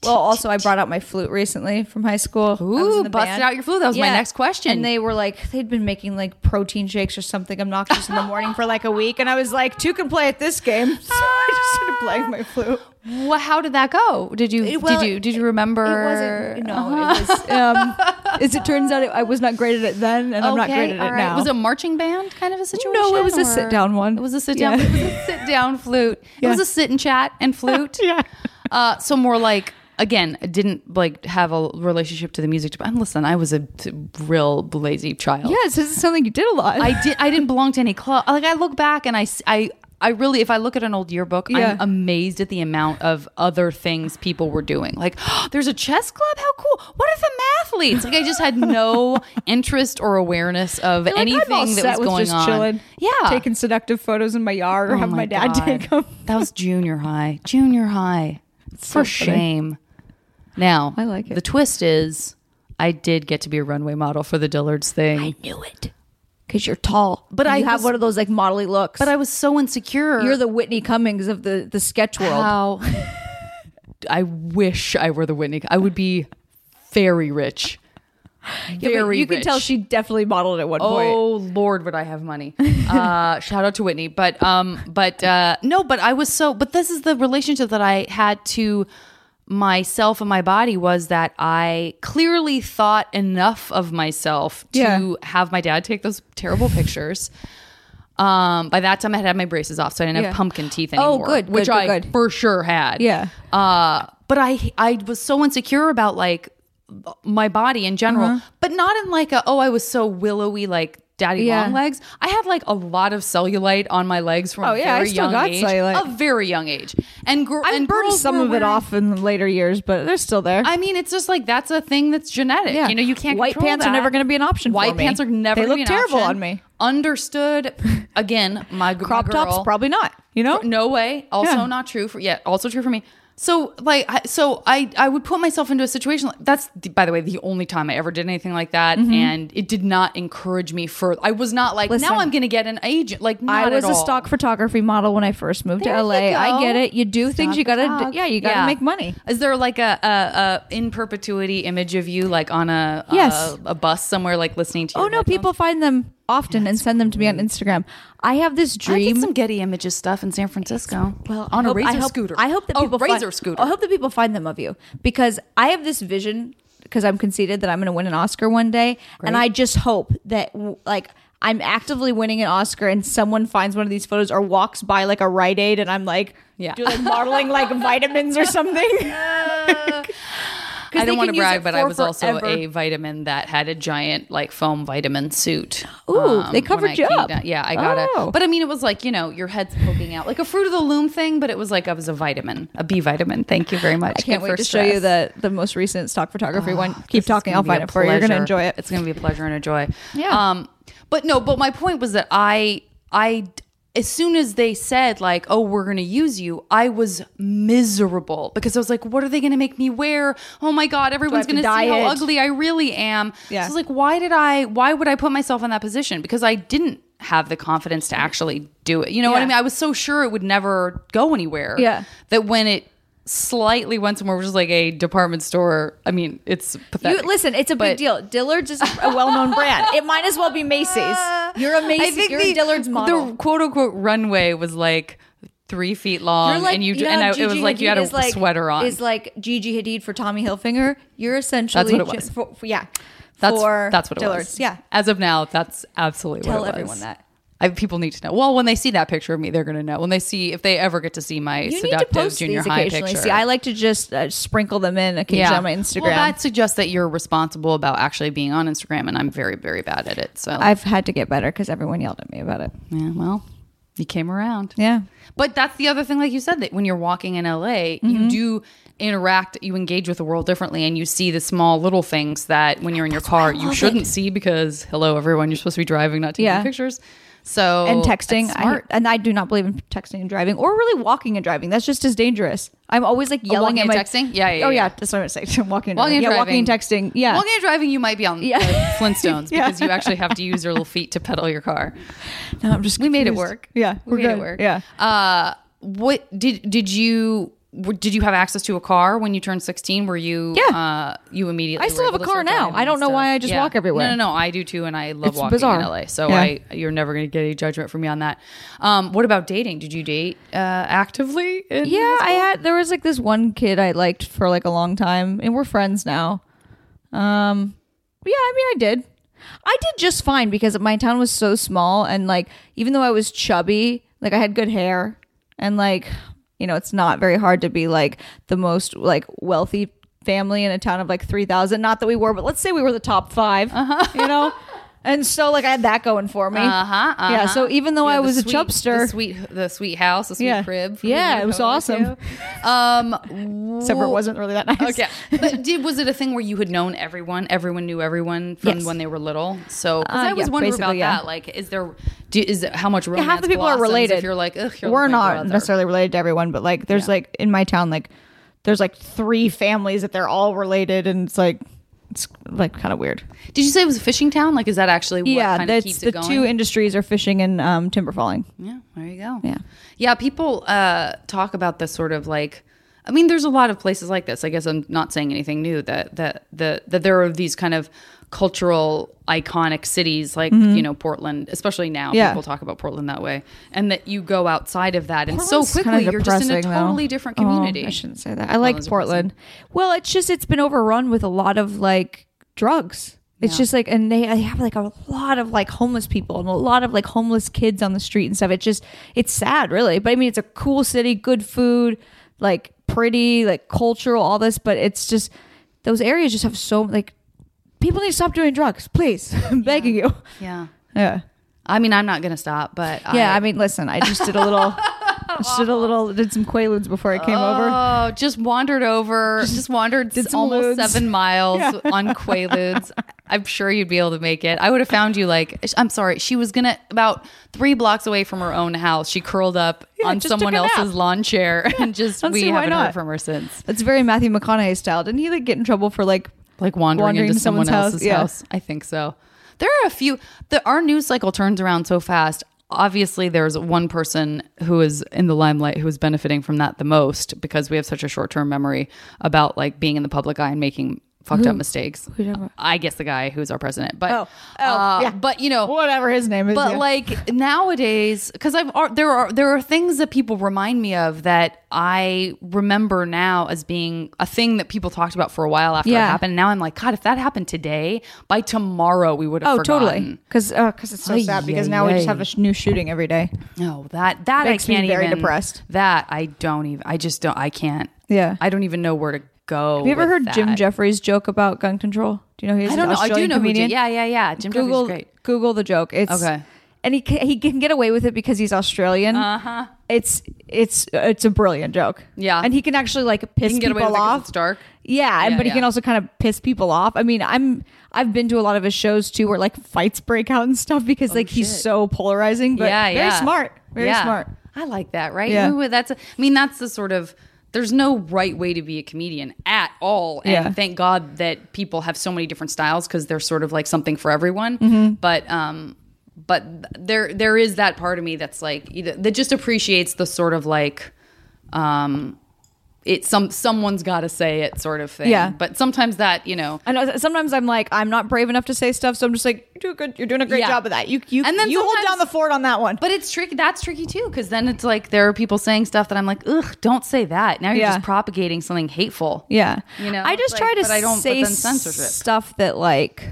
Well, also I brought out my flute recently from high school. Ooh, busted band. out your flute. That was my next question. And they were like, they'd been making like protein shakes or something obnoxious in the morning for like a week, and I was like, two can play at this game, so I just started playing my flute. Well, how did that go? Did you It- well, did you did you remember? It wasn't. No, it was. Um, as it turns out, I was not great at it then, and I'm not great at it right. now. Was it a marching band kind of a situation? No, it was a sit-down one. It was a sit down. Yeah. It was a sit down flute. It was a sit and chat and flute. Yeah. Uh, so more like again, didn't like have a relationship to the music. And listen, I was a t- real lazy child. Yes, this is something you did a lot. I did. I didn't belong to any club. Like I look back and i i I really, if I look at an old yearbook, Yeah. I'm amazed at the amount of other things people were doing. Like, there's a chess club. How cool! What are the mathletes? Like, I just had no interest or awareness of Like, all anything that was going just on. Chilling, Yeah, taking seductive photos in my yard, or Oh have my, dad God. take them. That was junior high. Junior high. So For funny. shame. Now, I like it. The twist is, I did get to be a runway model for the Dillards thing. I knew it because you're tall, But I have was- one of those like modelly looks. but I was so insecure. you're the Whitney Cummings of the the sketch world. How I wish I were the Whitney. I would be very rich. Yeah, Very you can tell she definitely modeled at one point. Oh Lord, would I have money? Uh, shout out to Whitney, but um, but uh, no, but I was so. But this is the relationship that I had to myself and my body was that I clearly thought enough of myself to Yeah. have my dad take those terrible pictures. Um, by that time, I had had my braces off, so I didn't Yeah. have pumpkin teeth anymore. Oh, anymore. good, which good, I good, good. for sure had. Yeah. Uh, but I I was so insecure about like my body in general, Uh-huh. but not in like a oh I was so willowy like daddy Yeah. long legs. I had like a lot of cellulite on my legs from Oh, a yeah, I very still young got age, cellulite. a very young age, and gr- and burned some of it wearing- off in the later years, but they're still there. I mean, it's just like that's a thing that's genetic. Yeah. You know, you can't. White pants are never gonna be an option for White pants are never. They look be an terrible option. on me. Understood. Again, my Crop my tops, probably not. You know, no way. Also Yeah. not true for yeah. Also true for me. So like I, so I I would put myself into a situation like that's by the way the only time I ever did anything like that and it did not encourage me for I was not like Mm-hmm. Listen, now I'm gonna get an agent like not I was a stock photography model when I first moved There to LA. I get it. You do things. You gotta. Yeah, you gotta Yeah. make money. Is there like a, a, a in perpetuity image of you like on a Yes. a, a bus somewhere like listening to? Oh no, headphones? people find them often and send them to me on Instagram. I have this dream. I did some Getty Images stuff in San Francisco. Well, on I a hope- razor I hope, scooter. I hope that A people razor find, scooter. I hope that people find them of you because I have this vision because I'm conceited that I'm going to win an Oscar one day, and I just hope that like. I'm actively winning an Oscar, and someone finds one of these photos or walks by like a Rite Aid, and I'm like, Yeah. do like modeling like vitamins or something. I don't want to brag, but I was also forever. a vitamin that had a giant like foam vitamin suit. Ooh, um, they covered you up. down- Yeah, I got it. Oh. But I mean, it was like you know your head's poking out like a fruit of the loom thing, but it was like I was a vitamin, a B vitamin. Thank you very much. I can't wait to show you the the most recent stock photography one. This Keep talking. I'll find it for you. You're gonna enjoy it. It's gonna be a pleasure and a joy. Yeah. Um, but no, but my point was that I, I, as soon as they said like, "Oh, we're gonna use you," I was miserable because I was like, "What are they gonna make me wear? Oh my god, everyone's have to gonna see how ugly I really am." Yeah. So I was like, "Why did I? Why would I put myself in that position? Because I didn't." have the confidence to actually do it. You know what I mean? I was so sure it would never go anywhere. Yeah. That when it slightly once more, which is like a department store. I mean, it's pathetic. You, listen, it's a big deal. Dillard's is a well-known brand. It might as well be Macy's. You're a Macy's. You're a Dillard's model. The quote unquote runway was like three feet long, You're and you, know and I, it was like you had a like- sweater on. Is like Gigi Hadid for Tommy Hilfiger. You're essentially That's what it was. For, for- yeah, that's that's what it Dillard's. was. Yeah, As of now, that's absolutely tell what it was. everyone that. I, people need to know. Well, when they see that picture of me, they're going to know. When they see, if they ever get to see my You need to seductive post junior high picture. See, I like to just uh, sprinkle them in occasionally on my Instagram. Well, that suggests that you're responsible about actually being on Instagram, and I'm very, very bad at it. So, I've had to get better because everyone yelled at me about it. yeah, well, you came around. Yeah. But that's the other thing, like you said, that when you're walking in LA, Mm-hmm. you do interact, you engage with the world differently, and you see the small little things that when you're in your car, you shouldn't see because, hello, everyone, you're supposed to be driving, not taking Yeah. pictures. So and texting. I, and I do not believe in texting and driving, or really walking and driving. That's just as dangerous. I'm always like yelling walking at and my texting? Yeah, yeah, oh yeah. that's what I'm saying. walking and Walking driving. and yeah, walking and texting. Yeah, Walking and driving, you might be on Yeah. the Flintstones Yeah. because you actually have to use your little feet to pedal your car. no, I'm just We made it work. Yeah, we we're made good. it work. Yeah. Uh, what did did you? Did you have access to a car when you turned 16? Were you, Yeah. uh, you immediately I still have a car now. I don't know why? I just walk everywhere. No, no, no. I do too. And I love It's walking bizarre. in LA. So Yeah. I, you're never going to get any judgment from me on that. Um, what about dating? Did you date, uh, actively? in Yeah, I had there was like this one kid I liked for like a long time, and we're friends now. Um, yeah, I mean, I did. I did just fine because my town was so small, and like even though I was chubby, like I had good hair, and like you know, it's not very hard to be like the most like wealthy family in a town of like three thousand. Not that we were, but let's say we were the top 5 uh-huh. You know. And so, like, I had that going for me. Uh-huh, uh-huh. Yeah. So even though Yeah, I was sweet- a chubster, the sweet, the sweet house, the sweet Yeah. crib. Yeah, it was awesome. Um, except it wasn't really that nice. Okay, but did was it a thing where you had known everyone? Everyone knew everyone from Yes. when they were little. So Uh, I was yeah, wondering about yeah. that. Like, is there do, is it, how much romance? half the people are related. If you're like, Ugh, you're we're not brother." necessarily related to everyone, but like there's like in my town, like there's like three families that they're all related, and it's like it's like kind of weird. Did you say it was a fishing town? Like, is that actually what yeah, kind of that's keeps the it going? two industries are fishing and um, timber falling. Yeah, there you go. Yeah. Yeah, people uh, talk about this sort of like I mean, there's a lot of places like this. I guess I'm not saying anything new that that that, that there are these kind of cultural iconic cities like, you know, Portland, especially now Mm-hmm. Yeah. people talk about Portland that way. And that you go outside of that and Portland's so kinda quickly you're just in a depressing, though. totally different Oh, community. I shouldn't say that. I like Portland's Portland. Well, it's just it's been overrun with a lot of like drugs. It's Yeah. just like, and they they have like a lot of like homeless people and a lot of like homeless kids on the street and stuff. It just it's sad, really. But I mean, it's a cool city, good food, like pretty, like cultural, all this. But it's just those areas just have so like people need to stop doing drugs, please. I'm begging you. yeah. Yeah. I mean, I'm not going to stop, but Yeah, I mean, listen, I just did a little, just did a little, did some quaaludes before I came over. Oh, just wandered over, just, wandered did almost ludes. seven miles Yeah. on Quaaludes. I'm sure you'd be able to make it. I would have found you like, I'm sorry, she was gonna about three blocks away from her own house. She curled up Yeah, on someone else's lawn chair and just Let's we haven't not? heard from her since. That's very Matthew McConaughey style. Didn't he like get in trouble for like? Like wandering, Wandering into someone house, else's yeah. house. I think so. There are a few. The our news cycle turns around so fast. Obviously, there's one person who is in the limelight who is benefiting from that the most because we have such a short term memory about like being in the public eye and making fucked up mistakes. Who? I guess the guy who's our president, but Oh. Oh, uh, yeah. but you know, Whatever his name is. but yeah. like nowadays, because I've ar- there are there are things that people remind me of that I remember now as being a thing that people talked about for a while after it happened. And now I'm like, God, if that happened today, by tomorrow we would have. oh, forgotten. totally. Because because it's so sad. Because now we just have a sh- new shooting every day. No, that that Makes I me can't very even. depressed. That I don't even. I just don't. I can't. Yeah. I don't even know where to go. Have you ever heard that. Jim Jeffries joke about gun control? Do you know he's I don't an know. I do Australian know. Who comedian? Jim, yeah, yeah, yeah. Jim Google is great. Google the joke. It's Okay. and he can, he can get away with it because he's Australian. Uh huh. It's it's it's a brilliant joke. Yeah. and he can actually like piss You can get away people with it 'cause off. it's dark. Yeah, and Yeah, but he yeah. can also kind of piss people off. I mean, I'm I've been to a lot of his shows too, where like fights break out and stuff because like he's Oh, so polarizing. But yeah, very yeah. smart, very smart. I like that. Right? Yeah. Ooh, that's. I mean, that's the sort of. There's no right way to be a comedian at all, and Yeah. thank God that people have so many different styles because there's sort of like something for everyone. Mm-hmm. But um, but there there is that part of me that's like that just appreciates the sort of like um, it's some someone's got to say it sort of thing. Yeah. But sometimes that you know I know uh, sometimes I'm like I'm not brave enough to say stuff, so I'm just like you do a good, you're doing a great Yeah. job of that. You you And then you hold down the fort on that one. But it's tricky. That's tricky too, because then it's like there are people saying stuff that I'm like, ugh, don't say that. Now you're Yeah. just propagating something hateful. Yeah. You know, I just like, try to I don't- but say then censorship. stuff that like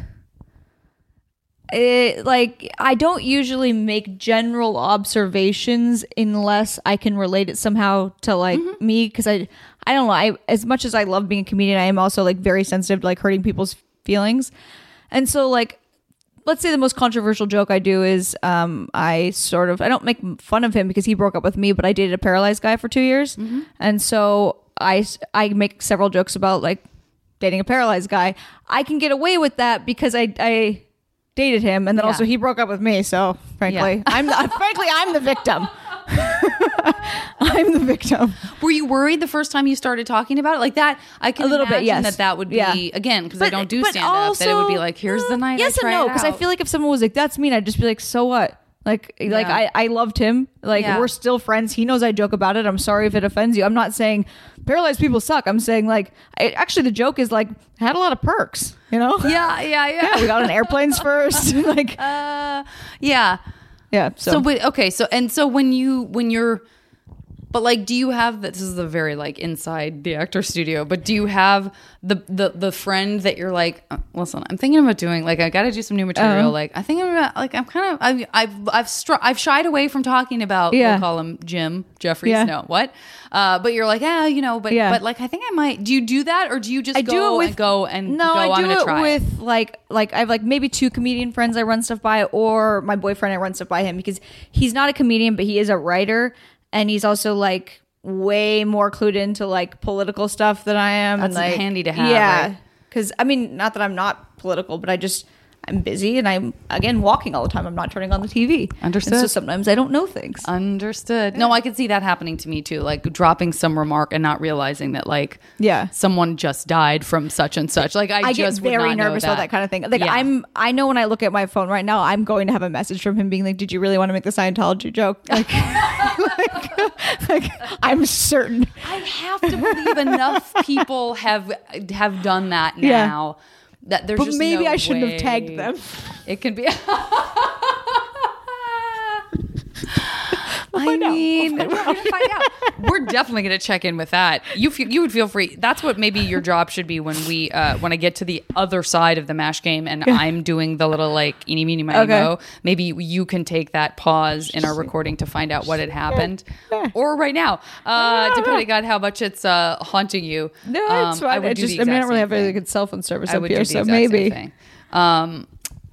it, like I don't usually make general observations unless I can relate it somehow to like Mm-hmm. me because I I don't know I as much as I love being a comedian I am also like very sensitive to like hurting people's feelings and so like let's say the most controversial joke I do is um, I sort of I don't make fun of him because he broke up with me, but I dated a paralyzed guy for two years, and so I I make several jokes about like dating a paralyzed guy. I can get away with that because I I dated him, and then Yeah. also he broke up with me. So frankly, Yeah. I'm the, frankly I'm the victim. I'm the victim. Were you worried the first time you started talking about it like that? I can A little bit, imagine yes. that that would be Yeah. again because I don't do stand up. That it would be like, here's uh, the night. Yes and no, because I feel like if someone was like, "That's mean," I'd just be like, "So what?" Like, like I, I loved him. Like Yeah. we're still friends. He knows I joke about it. I'm sorry if it offends you. I'm not saying paralyzed people suck. I'm saying like, I, actually, the joke is like had a lot of perks. You know? yeah, yeah, yeah. Yeah, we got on airplanes first. like, uh, yeah. yeah. So, So, but okay, so and so when you when you're but like do you have this is the very like inside the actor studio but do you have the the the friend that you're like uh, listen i'm thinking about doing like i gotta do some new material Uh-huh. like i think i'm about, like i'm kind of i've i've i've, str- I've shied away from talking about Yeah. we'll call him jim jeffries Yeah. no what uh but you're like yeah you know but Yeah. but like i think i might do you do that or do you just I go do it with and go and no, go, I i'm do gonna it try with like like I have like maybe two comedian friends I run stuff by, or my boyfriend I run stuff by him because he's not a comedian, but he is a writer, and he's also like way more clued into like political stuff than I am. That's and like handy to have, yeah. right? Because I mean, not that I'm not political, but I just I'm busy and I'm again walking all the time. I'm not turning on the TV. Understood. And so sometimes I don't know things. Understood. No, I could see that happening to me too. Like dropping some remark and not realizing that like Yeah. someone just died from such and such. Like I, I get just would very nervous about that kind of thing. Like Yeah. I'm, I know when I look at my phone right now, I'm going to have a message from him being like, "Did you really want to make the Scientology joke?" Like, like, like, I'm certain. I have to believe enough people have have done that Yeah. That there's But just maybe no I shouldn't have tagged them. It can be. I find out. mean, we're gonna find out. We're definitely gonna check in with that. You feel, you would feel free. That's what maybe your job should be when we uh, when I get to the other side of the mash game and I'm doing the little like eeny meeny miny Okay. mo. Maybe you can take that pause in our recording to find out what had happened, or right now, uh, depending on how much it's uh, haunting you. No, Um, it's fine. would It do just, I mean, I don't really have thing. good cell phone service I up would here, do the so exact maybe. same thing. Um,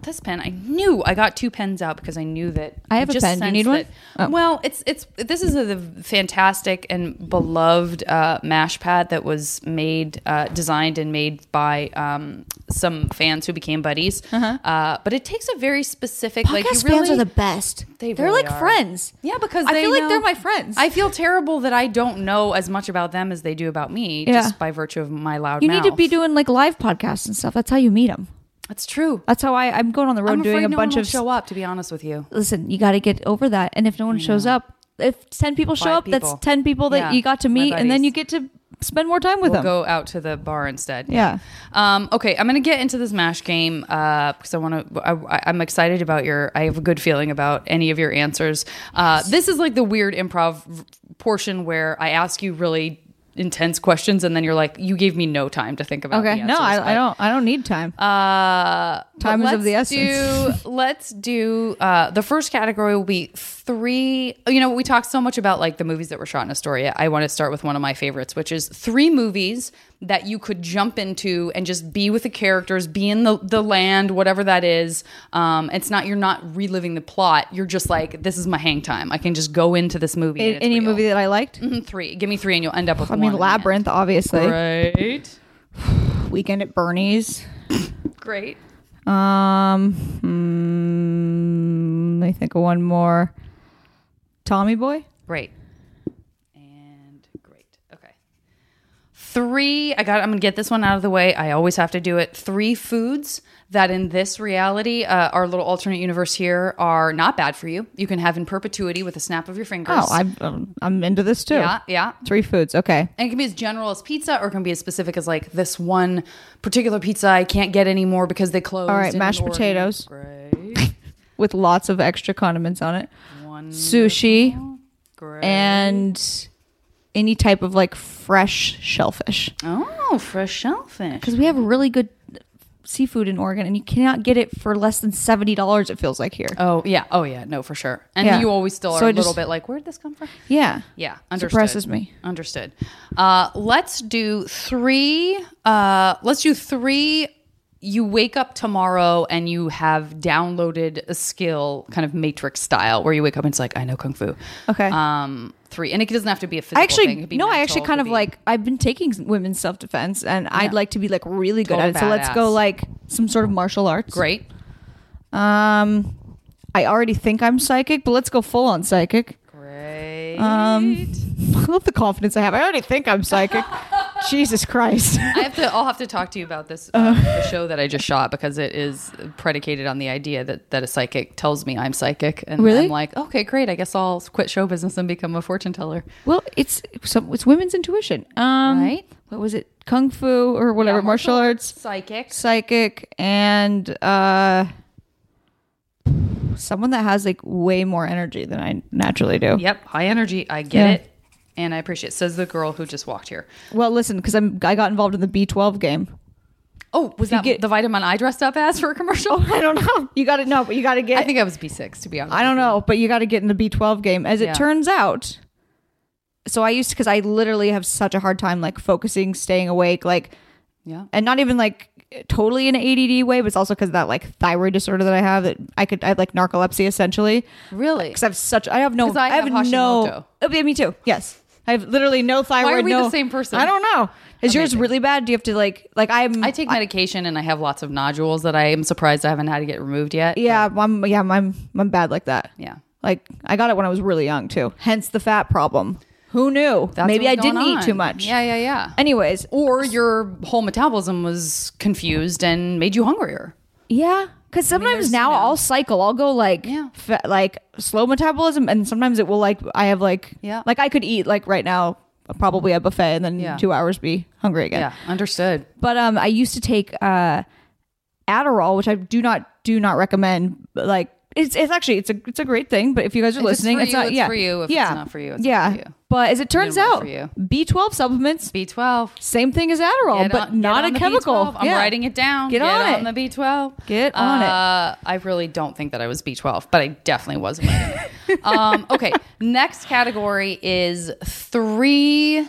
this pen, I knew I got two pens out because I knew that I have a just pen. Do you need one? that- Oh. Well, it's it's this is a, fantastic and beloved uh, mash pad that was made, uh, designed and made by um, some fans who became buddies. uh but it takes a very specific like you Uh-huh. Podcast really, fans are the best. They They're really like are. friends. yeah, because I feel like they're my friends. I feel terrible that I don't know as much about them as they do about me, Yeah. just by virtue of my loud. you need to be doing like live podcasts and stuff. That's how you meet them. That's true. That's how I. I'm going on the road I'm doing a no bunch of show up. To be honest with you. listen, you got to get over that. And if no one shows up, if 10 people show Five up, that's 10 people that Yeah, you got to my meet, and then buddies. you get to spend more time with We'll them. go out to the bar instead. Yeah. Um, okay, I'm gonna get into this mash game uh, because I want to. I, I'm excited about your. I have a good feeling about any of your answers. Uh, this is like the weird improv v- portion where I ask you really intense questions, and then you're like, you gave me no time to think about. Okay. the No, I, I don't. I don't need time. Uh, Time is of the let's Do, let's do. Uh, the first category will be three. You know, we talked so much about like the movies that were shot in Astoria. I want to start with one of my favorites, which is three movies that you could jump into and just be with the characters, be in the the land, whatever that is. Um, it's not you're not reliving the plot. You're just like, this is my hang time. I can just go into this movie. it's Any real. movie that I liked. Mhm, three. Give me three, and you'll end up with. I mean, in the end. Labyrinth, obviously. Right. Weekend at Bernie's. Great. Um, hmm, let me think of one more. Tommy Boy. Great. And great. Okay. Three, I got I'm going to get this one out of the way. I always have to do it. Three foods that in this reality, uh, our little alternate universe here are not bad for you. You can have in perpetuity with a snap of your fingers. Oh, I'm um, I'm into this too. yeah, yeah. Three foods. Okay. And it can be as general as pizza or it can be as specific as like this one particular pizza I can't get anymore because they closed. All right, mashed potatoes. Great. With lots of extra condiments on it. One Sushi great. and any type of like fresh shellfish. oh, fresh shellfish. Because we have really good seafood in Oregon and you cannot get it for less than $70, it feels like here. Oh yeah, oh yeah, no for sure. And Yeah. you always still are So a little just- bit like, where'd this come from? Yeah. Yeah, understood. Suppresses me. Understood. Uh, let's do three. Uh, let's do three. You wake up tomorrow and you have downloaded a skill, kind of Matrix style, where you wake up and it's like, I know kung fu. Okay. Um, three, and it doesn't have to be a physical I actually thing. It could be no. I actually kind of be- like. I've been taking women's self defense, and I'd like to be like really good Total at it. So let's go like some sort of martial arts. great. Um, I already think I'm psychic, but let's go full on psychic. Um, I love the confidence I have. I already think I'm psychic. Jesus Christ. I have to. I'll have to talk to you about this uh, the show that I just shot because it is predicated on the idea that that a psychic tells me I'm psychic, and Really? I'm like, okay, great. I guess I'll quit show business and become a fortune teller. well, it's some it's women's intuition. Um, Right. What was it? Kung fu or whatever? Yeah, martial, arts, psychic. psychic, and uh, someone that has like way more energy than I naturally do. Yep, high energy. I get Yeah. it, and I appreciate. it. Says the girl who just walked here. Well, listen, because I'm I got involved in the B12 game. Oh, was that get- the vitamin I dressed up as for a commercial? I don't know. You got to know, but you got to get. I think I was B six to be honest. I don't know, but you got to get in the B12 game. As it turns out, so I used to because I literally have such a hard time like focusing, staying awake, like, Yeah. and not even like totally in an ADD way, but it's also because of that like thyroid disorder that I have that I could I have like narcolepsy essentially Really? because I have such I have no, I have no Hashimoto. Oh, yeah, me too yes I have literally no thyroid. Why are we the same person? I don't know. Is yours really bad? Do you have to like like I'm? I take medication and I have lots of nodules that I am surprised I haven't had to get removed yet. yeah, I'm yeah I'm I'm bad like that. Yeah. Like I got it when I was really young too. Hence the fat problem. Who knew? That's Maybe I didn't eat too much. Yeah, yeah, yeah. Anyways, Or your whole metabolism was confused and made you hungrier. yeah, because sometimes there's, now you know- I'll cycle. I'll go like Yeah. fa- like slow metabolism, and sometimes it will like I have like Yeah. like I could eat like right now probably a buffet and then Yeah. two hours be hungry again. Yeah, understood. But um, I used to take uh, Adderall, which I do not do not recommend. Like, it's it's actually it's a it's a great thing. But if you guys are If it's listening, it's you, not it's yeah for you. If it's yeah not for you, it's not yeah. for you. But as it turns out. B twelve supplements B twelve. same thing as Adderall, but not a chemical. I'm Yeah. writing it down. Get on it. the B12. Get on it. uh, I really don't think that I was B12, but I definitely was um, okay, next category is three.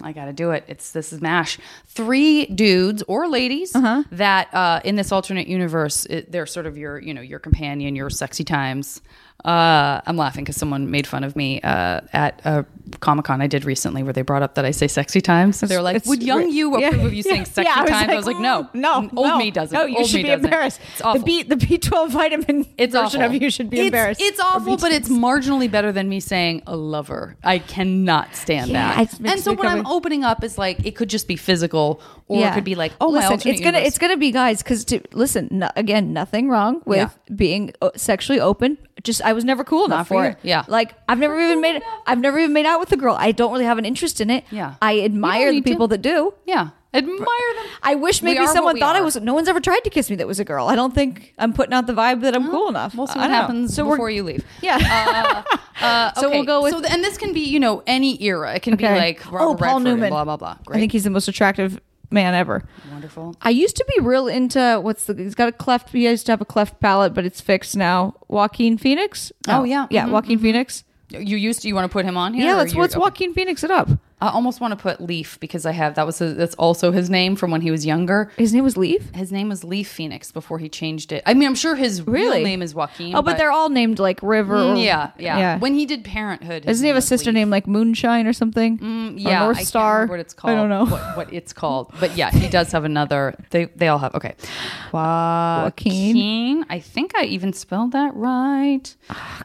I got to do it. It's this is mash. Three dudes or ladies Uh-huh. that uh, in this alternate universe, it, they're sort of your, you know, your companion, your sexy times. Uh, I'm laughing because someone made fun of me uh, at a Comic Con I did recently, where they brought up that I say sexy times. They were like, It's "Would young you yeah. approve of you saying sexy Yeah, times?" I was like, "No, "Mm, no, old no, me doesn't. No, you Old should be doesn't. embarrassed. It's awful. The B the B twelve vitamin It's version awful. of you should be It's- embarrassed. It's awful, but it's marginally better than me saying a lover. I cannot stand that. And so when I'm opening up, is like it could just be physical, or it could be like, oh, listen, it's gonna universe. it's gonna be guys because listen no, again, nothing wrong with being uh, sexually open. Just I was never cool enough for for it. Yeah. like I've never even made I've never even made out with a girl. I don't really have an interest in it. Yeah. I admire the need to. people that do. yeah. Admire them. I wish maybe someone thought I was. No one's ever tried to kiss me that was a girl. I don't think I'm putting out the vibe that I'm cool enough. We'll see what happens So before you leave. Yeah. Uh, So we'll go with- So, th- and this can be, you know, any era. It can be Okay. like Oh, Paul Redford Newman. blah blah blah. Great. I think he's the most attractive man ever. wonderful. I used to be real into what's the he's got a cleft he used to have a cleft palate, but it's fixed now. Joaquin Phoenix? Oh, yeah. Yeah, Mhm, Joaquin Phoenix. You used to. You want to put him on here? Yeah, let's let's okay. Joaquin Phoenix it up. I almost want to put Leaf because I have that was his, that's also his name from when he was younger. His name was Leaf? His name was Leaf Phoenix before he changed it. I mean, I'm sure his Really? real name is Joaquin. Oh, but, they're all named like River. or- Mm, yeah, yeah, yeah. When he did Parenthood, Doesn't he have a sister Leaf. named like Moonshine or something? Mm, Or yeah, North I Star. what it's called. I don't know. what, what it's called, but yeah, he does have another. They they all have okay. Joaquin. I think I even spelled that right.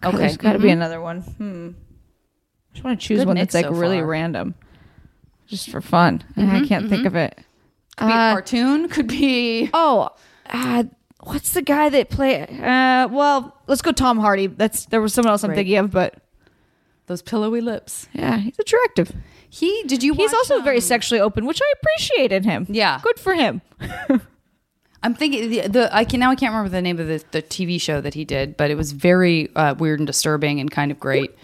God, okay, There's got to be mhm. another one. Hmm. I just want to choose Good one that's like so really random, just for fun. I can't think of it. Could be a Uh, cartoon. Could be. Oh, uh, what's the guy that play? Uh, well, let's go Tom Hardy. That's there was someone else I'm Great. thinking of, but Those pillowy lips. yeah, he's attractive. He did you? He's watch, also very sexually open, which I appreciate in him. Yeah. good for him. I'm thinking the, the I can now I can't remember the name of the, the TV show that he did, but it was very uh, weird and disturbing and kind of great.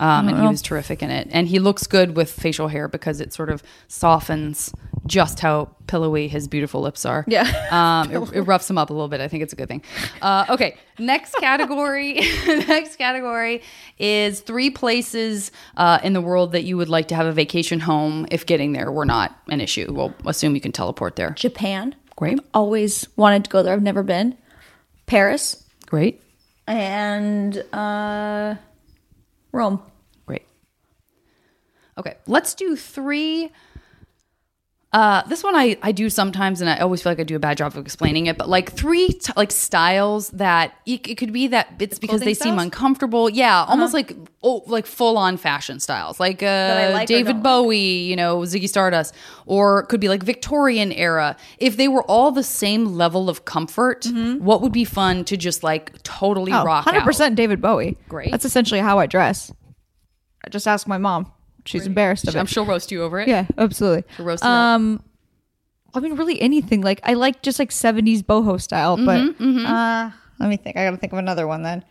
Um, and he was terrific in it, and he looks good with facial hair because it sort of softens just how pillowy his beautiful lips are. Yeah. um, it, it roughs him up a little bit. I think it's a good thing. Uh, okay, next category. next category is three places uh, in the world that you would like to have a vacation home if getting there were not an issue. We'll assume you can teleport there. Japan. Great. Always wanted to go there. I've never been. Paris Great. and uh, Rome. Great. Okay, let's do three. Uh, this one I, I do sometimes, and I always feel like I do a bad job of explaining it. But like three t- like styles that it, it could be that it's because they clothing seem uncomfortable. Yeah, almost like oh like full on fashion styles, like uh, like David don't like? Bowie, you know, Ziggy Stardust, or it could be like Victorian era. If they were all the same level of comfort, what would be fun to just like totally Oh, rock 100% out? David Bowie. Great. That's essentially how I dress. I just ask my mom. She's embarrassed of it. I'm sure roast you over it. Yeah, absolutely. She'll roast up. um, I mean, really anything. Like I like just like '70s boho style, but Mm-hmm, uh, let me think. I gotta think of another one then.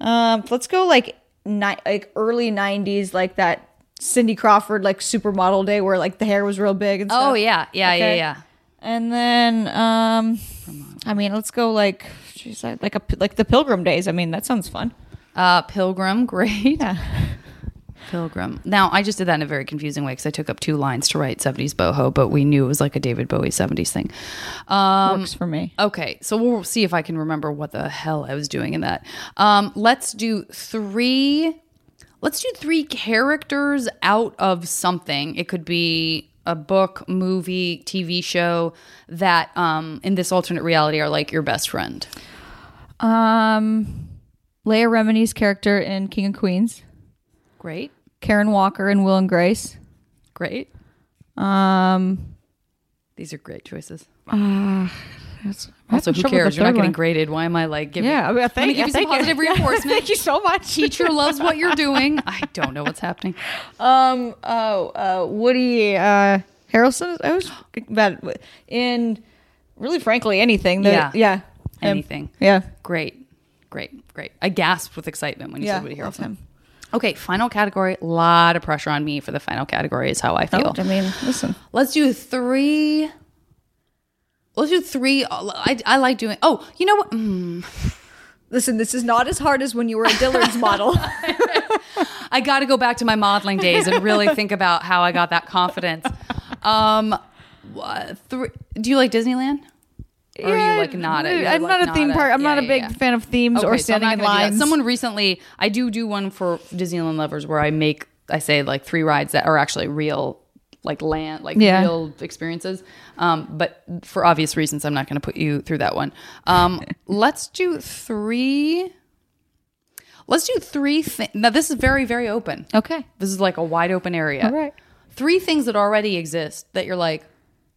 Um, let's go like ni- like early '90s, like that Cindy Crawford like supermodel day where like the hair was real big and stuff. Oh yeah, yeah, yeah, Okay. yeah. And then, um, I mean, let's go like, geez, I- like a like the Pilgrim days. I mean, that sounds fun. Uh, Pilgrim, great. Yeah. Pilgrim. Now I just did that in a very confusing way because I took up two lines to write '70s boho, but we knew it was like a David Bowie '70s thing. Um, Works for me. okay, so we'll see if I can remember what the hell I was doing in that. Um, let's do three. Let's do three characters out of something. It could be a book, movie, TV show that um, in this alternate reality are like your best friend. Um, Leah Remini's character in King of Queens, Great, Karen Walker and Will and Grace. great. Um, These are great choices. that's, Also, who having trouble with cares? the You're not third getting one. graded. Why am I like giving? Yeah, I mean, Let me thank, give you some thank positive reinforcement. thank you so much. Teacher loves what you're doing. I don't know what's happening. Um. Oh. Uh. Woody. Uh. Harrelson. I was bad in. Really, frankly, anything. That, Yeah. Yeah. Him. Anything. Yeah. Great, great, great. I gasped with excitement when you Yeah. said Woody love Harrelson. him. Okay, final category. A lot of pressure on me for the final category is how I feel. Oh, I mean, listen. Let's do three. Let's do three. I, I like doing. Oh, you know what? Mm, Listen, this is not as hard as when you were a Dillard's model. I got to go back to my modeling days and really think about how I got that confidence. Um, three, do you like Disneyland? Or are you like not? a- I'm like not a theme park. I'm yeah, not a big yeah. fan of themes Okay, or standing not in gonna do that. lines. Someone recently, I do do one for Disneyland lovers where I make, I say like three rides that are actually real, like land, like Yeah. real experiences. Um, but for obvious reasons, I'm not going to put you through that one. Um, let's do three. Let's do three things. Now this is very, very open. okay. This is like a wide open area. All right. Three things that already exist that you're like,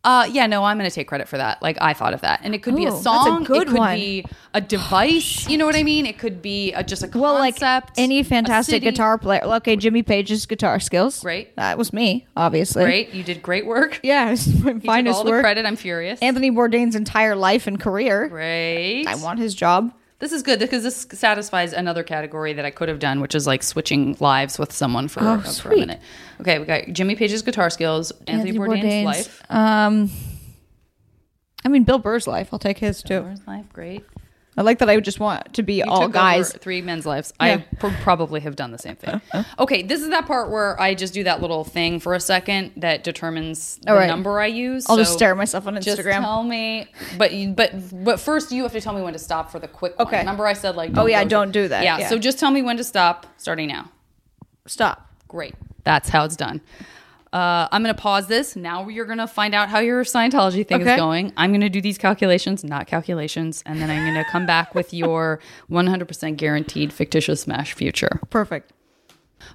Uh, yeah, no, I'm going to take credit for that. Like I thought of that, and it could be Ooh, a that's a song. good it could one. be a device. You know what I mean? It could be a, just a concept. Well, like any fantastic guitar player. Okay, Jimmy Page's guitar skills. Great. That was me, obviously. Great, you did great work. Yeah, it's my You took finest all the credit. I'm furious. Anthony Bourdain's entire life and career. Great. I want his job. This is good because this satisfies another category that I could have done, which is like switching lives with someone for, Oh, uh, for a minute. Okay, we got Jimmy Page's guitar skills, Anthony, Bourdain's, life. Um, I mean, Bill Burr's life. I'll take his too. Where's life? Great. I like that. I would just want to be You all guys. three men's lives. Yeah. I pr- probably have done the same thing. Uh, uh. Okay, this is that part where I just do that little thing for a second that determines the right. number I use. I'll just stare at myself on Instagram. Just tell me, but you, but but first you have to tell me when to stop for the quick one. Okay. Remember I said like Oh, yeah, don't do that. Yeah, Yeah. so just tell me when to stop. Starting now. Stop. Great. That's how it's done. Uh, I'm going to pause this. Now you're going to find out how your Scientology thing Okay. is going. I'm going to do these calculations, not calculations, and then I'm going to come back with your 100% guaranteed fictitious smash future. Perfect.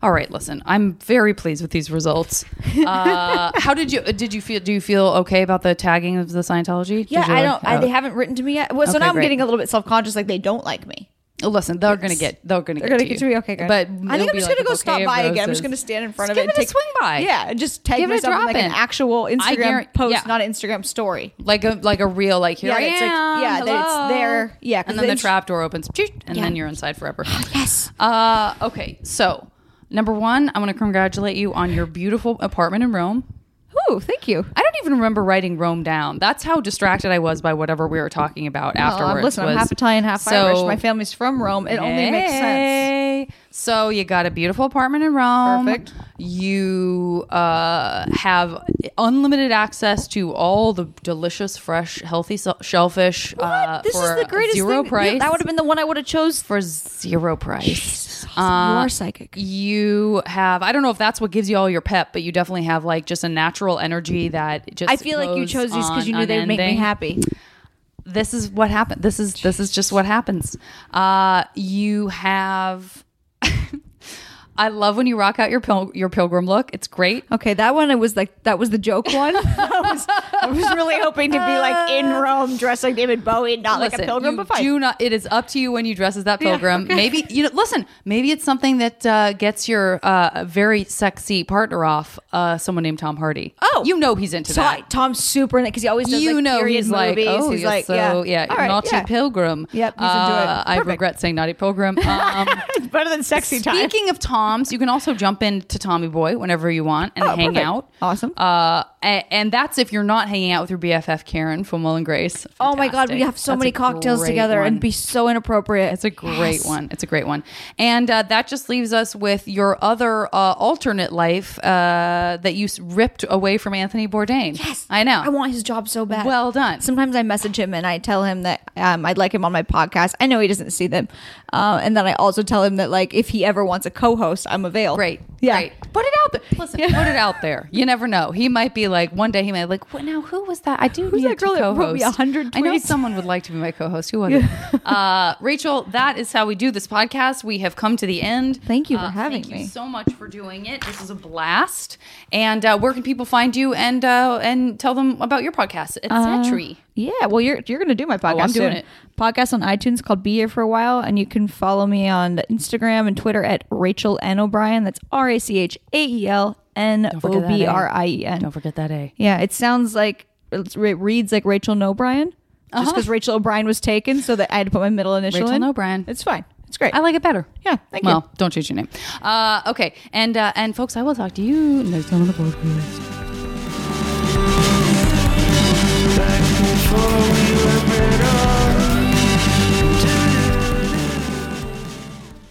All right, listen. I'm very pleased with these results. Uh, how did you did you feel? Do you feel okay about the tagging of the Scientology? Yeah, I like- don't. I, oh. they haven't written to me yet. Well, so Okay, now I'm great. getting a little bit self conscious, like they don't like me. Oh, listen, they're gonna get. They're gonna They're get gonna to get you. to me. Okay, good. But I think I'm just like gonna go stop by again. I'm just gonna stand in front of it. give and it a swing by. Yeah, and just tag Give it a myself in, drop like an in. actual Instagram guarant- post, yeah. not an Instagram story. like a like a real like here Yeah, I it's like- am. yeah, that it's there. Yeah, 'cause and then the trap door opens, and Yeah. then you're inside forever. Yes. Uh, okay, so number one, I want to congratulate you on your beautiful apartment in Rome. Ooh, thank you. I don't even remember writing Rome down. That's how distracted I was by whatever we were talking about Well, afterwards. I'm, listen, I'm half Italian, half So- Irish. My family's from Rome. It only makes sense. So you got a beautiful apartment in Rome. Perfect. You uh, have unlimited access to all the delicious, fresh, healthy shellfish. Uh, this is the greatest zero thing. price. Yeah, that would have been the one I would have chose. for zero price. You are psychic. You have I don't know if that's what gives you all your pep, but you definitely have like just a natural energy that just. I feel like you chose these because you knew they would make me happy. this is what happened. This is this is just what happens. Uh, you have. I love when you rock out your pil- your pilgrim look. It's great. Okay, that one it was like that was the joke one. I, was, I was really hoping to be like in Rome, dressed like David Bowie, not like a Listen, pilgrim. you But fine. do not. It is up to you when you dress as that pilgrim. Maybe you know. Listen, maybe it's something that uh, gets your uh, very sexy partner off. Uh, someone named Tom Hardy. Oh. you know he's into So I- that. Tom's super because he always does you like know he's like, movies. oh, he's like, so yeah, yeah, right, naughty yeah. pilgrim. Yep, he's into it. Uh, I regret saying naughty pilgrim. Um, It's better than sexy time. Speaking of Toms, you can also jump into Tommy Boy whenever you want and Oh, hang perfect. out. Awesome. Uh, and, and that's if you're not hanging out with your BFF Karen from Will and Grace. Oh my god, we have so That's many cocktails together one. and be so inappropriate. It's a great Yes. one. It's a great one. And uh, that just leaves us with your other uh, alternate life uh, that you ripped away from Anthony Bourdain. Yes, I know. I want his job so bad. Well done. Sometimes I message him and I tell him that um, I'd like him on my podcast. I know he doesn't see them, uh, and then I also tell him that like if he ever wants a co-host, I'm available. Great. Yeah. Great. Put it out there. Listen, put it out there. You never know. He might be like, one day he might like, what now? Who was that? I do Who's need that girl to that wrote me co-host. 100 I know someone would like to be my co-host. Who was it? Uh, Rachael, that is how we do this podcast. We have come to the end. Thank you for Uh, having thank me. you so much for doing it. This is a blast. And uh, where can people find you and uh, and tell them about your podcast, etc. Yeah, well, you're you're gonna do my podcast. Oh, I'm doing soon. it. Podcast on iTunes called "Be Here for a While," and you can follow me on Instagram and Twitter at Rachael N O'Brien. That's R A C H A E L N Don't forget that B A. R I E N. Don't forget that A. Yeah, it sounds like it reads like Rachael No'Brien, just Uh-huh. because Rachael O'Brien was taken, so that I had to put my middle initial Rachael in. O'Brien. It's fine. It's great. I like it better. yeah, thank well, you. don't change your name. Uh, okay, and uh, and folks, I will talk to you next time on the podcast.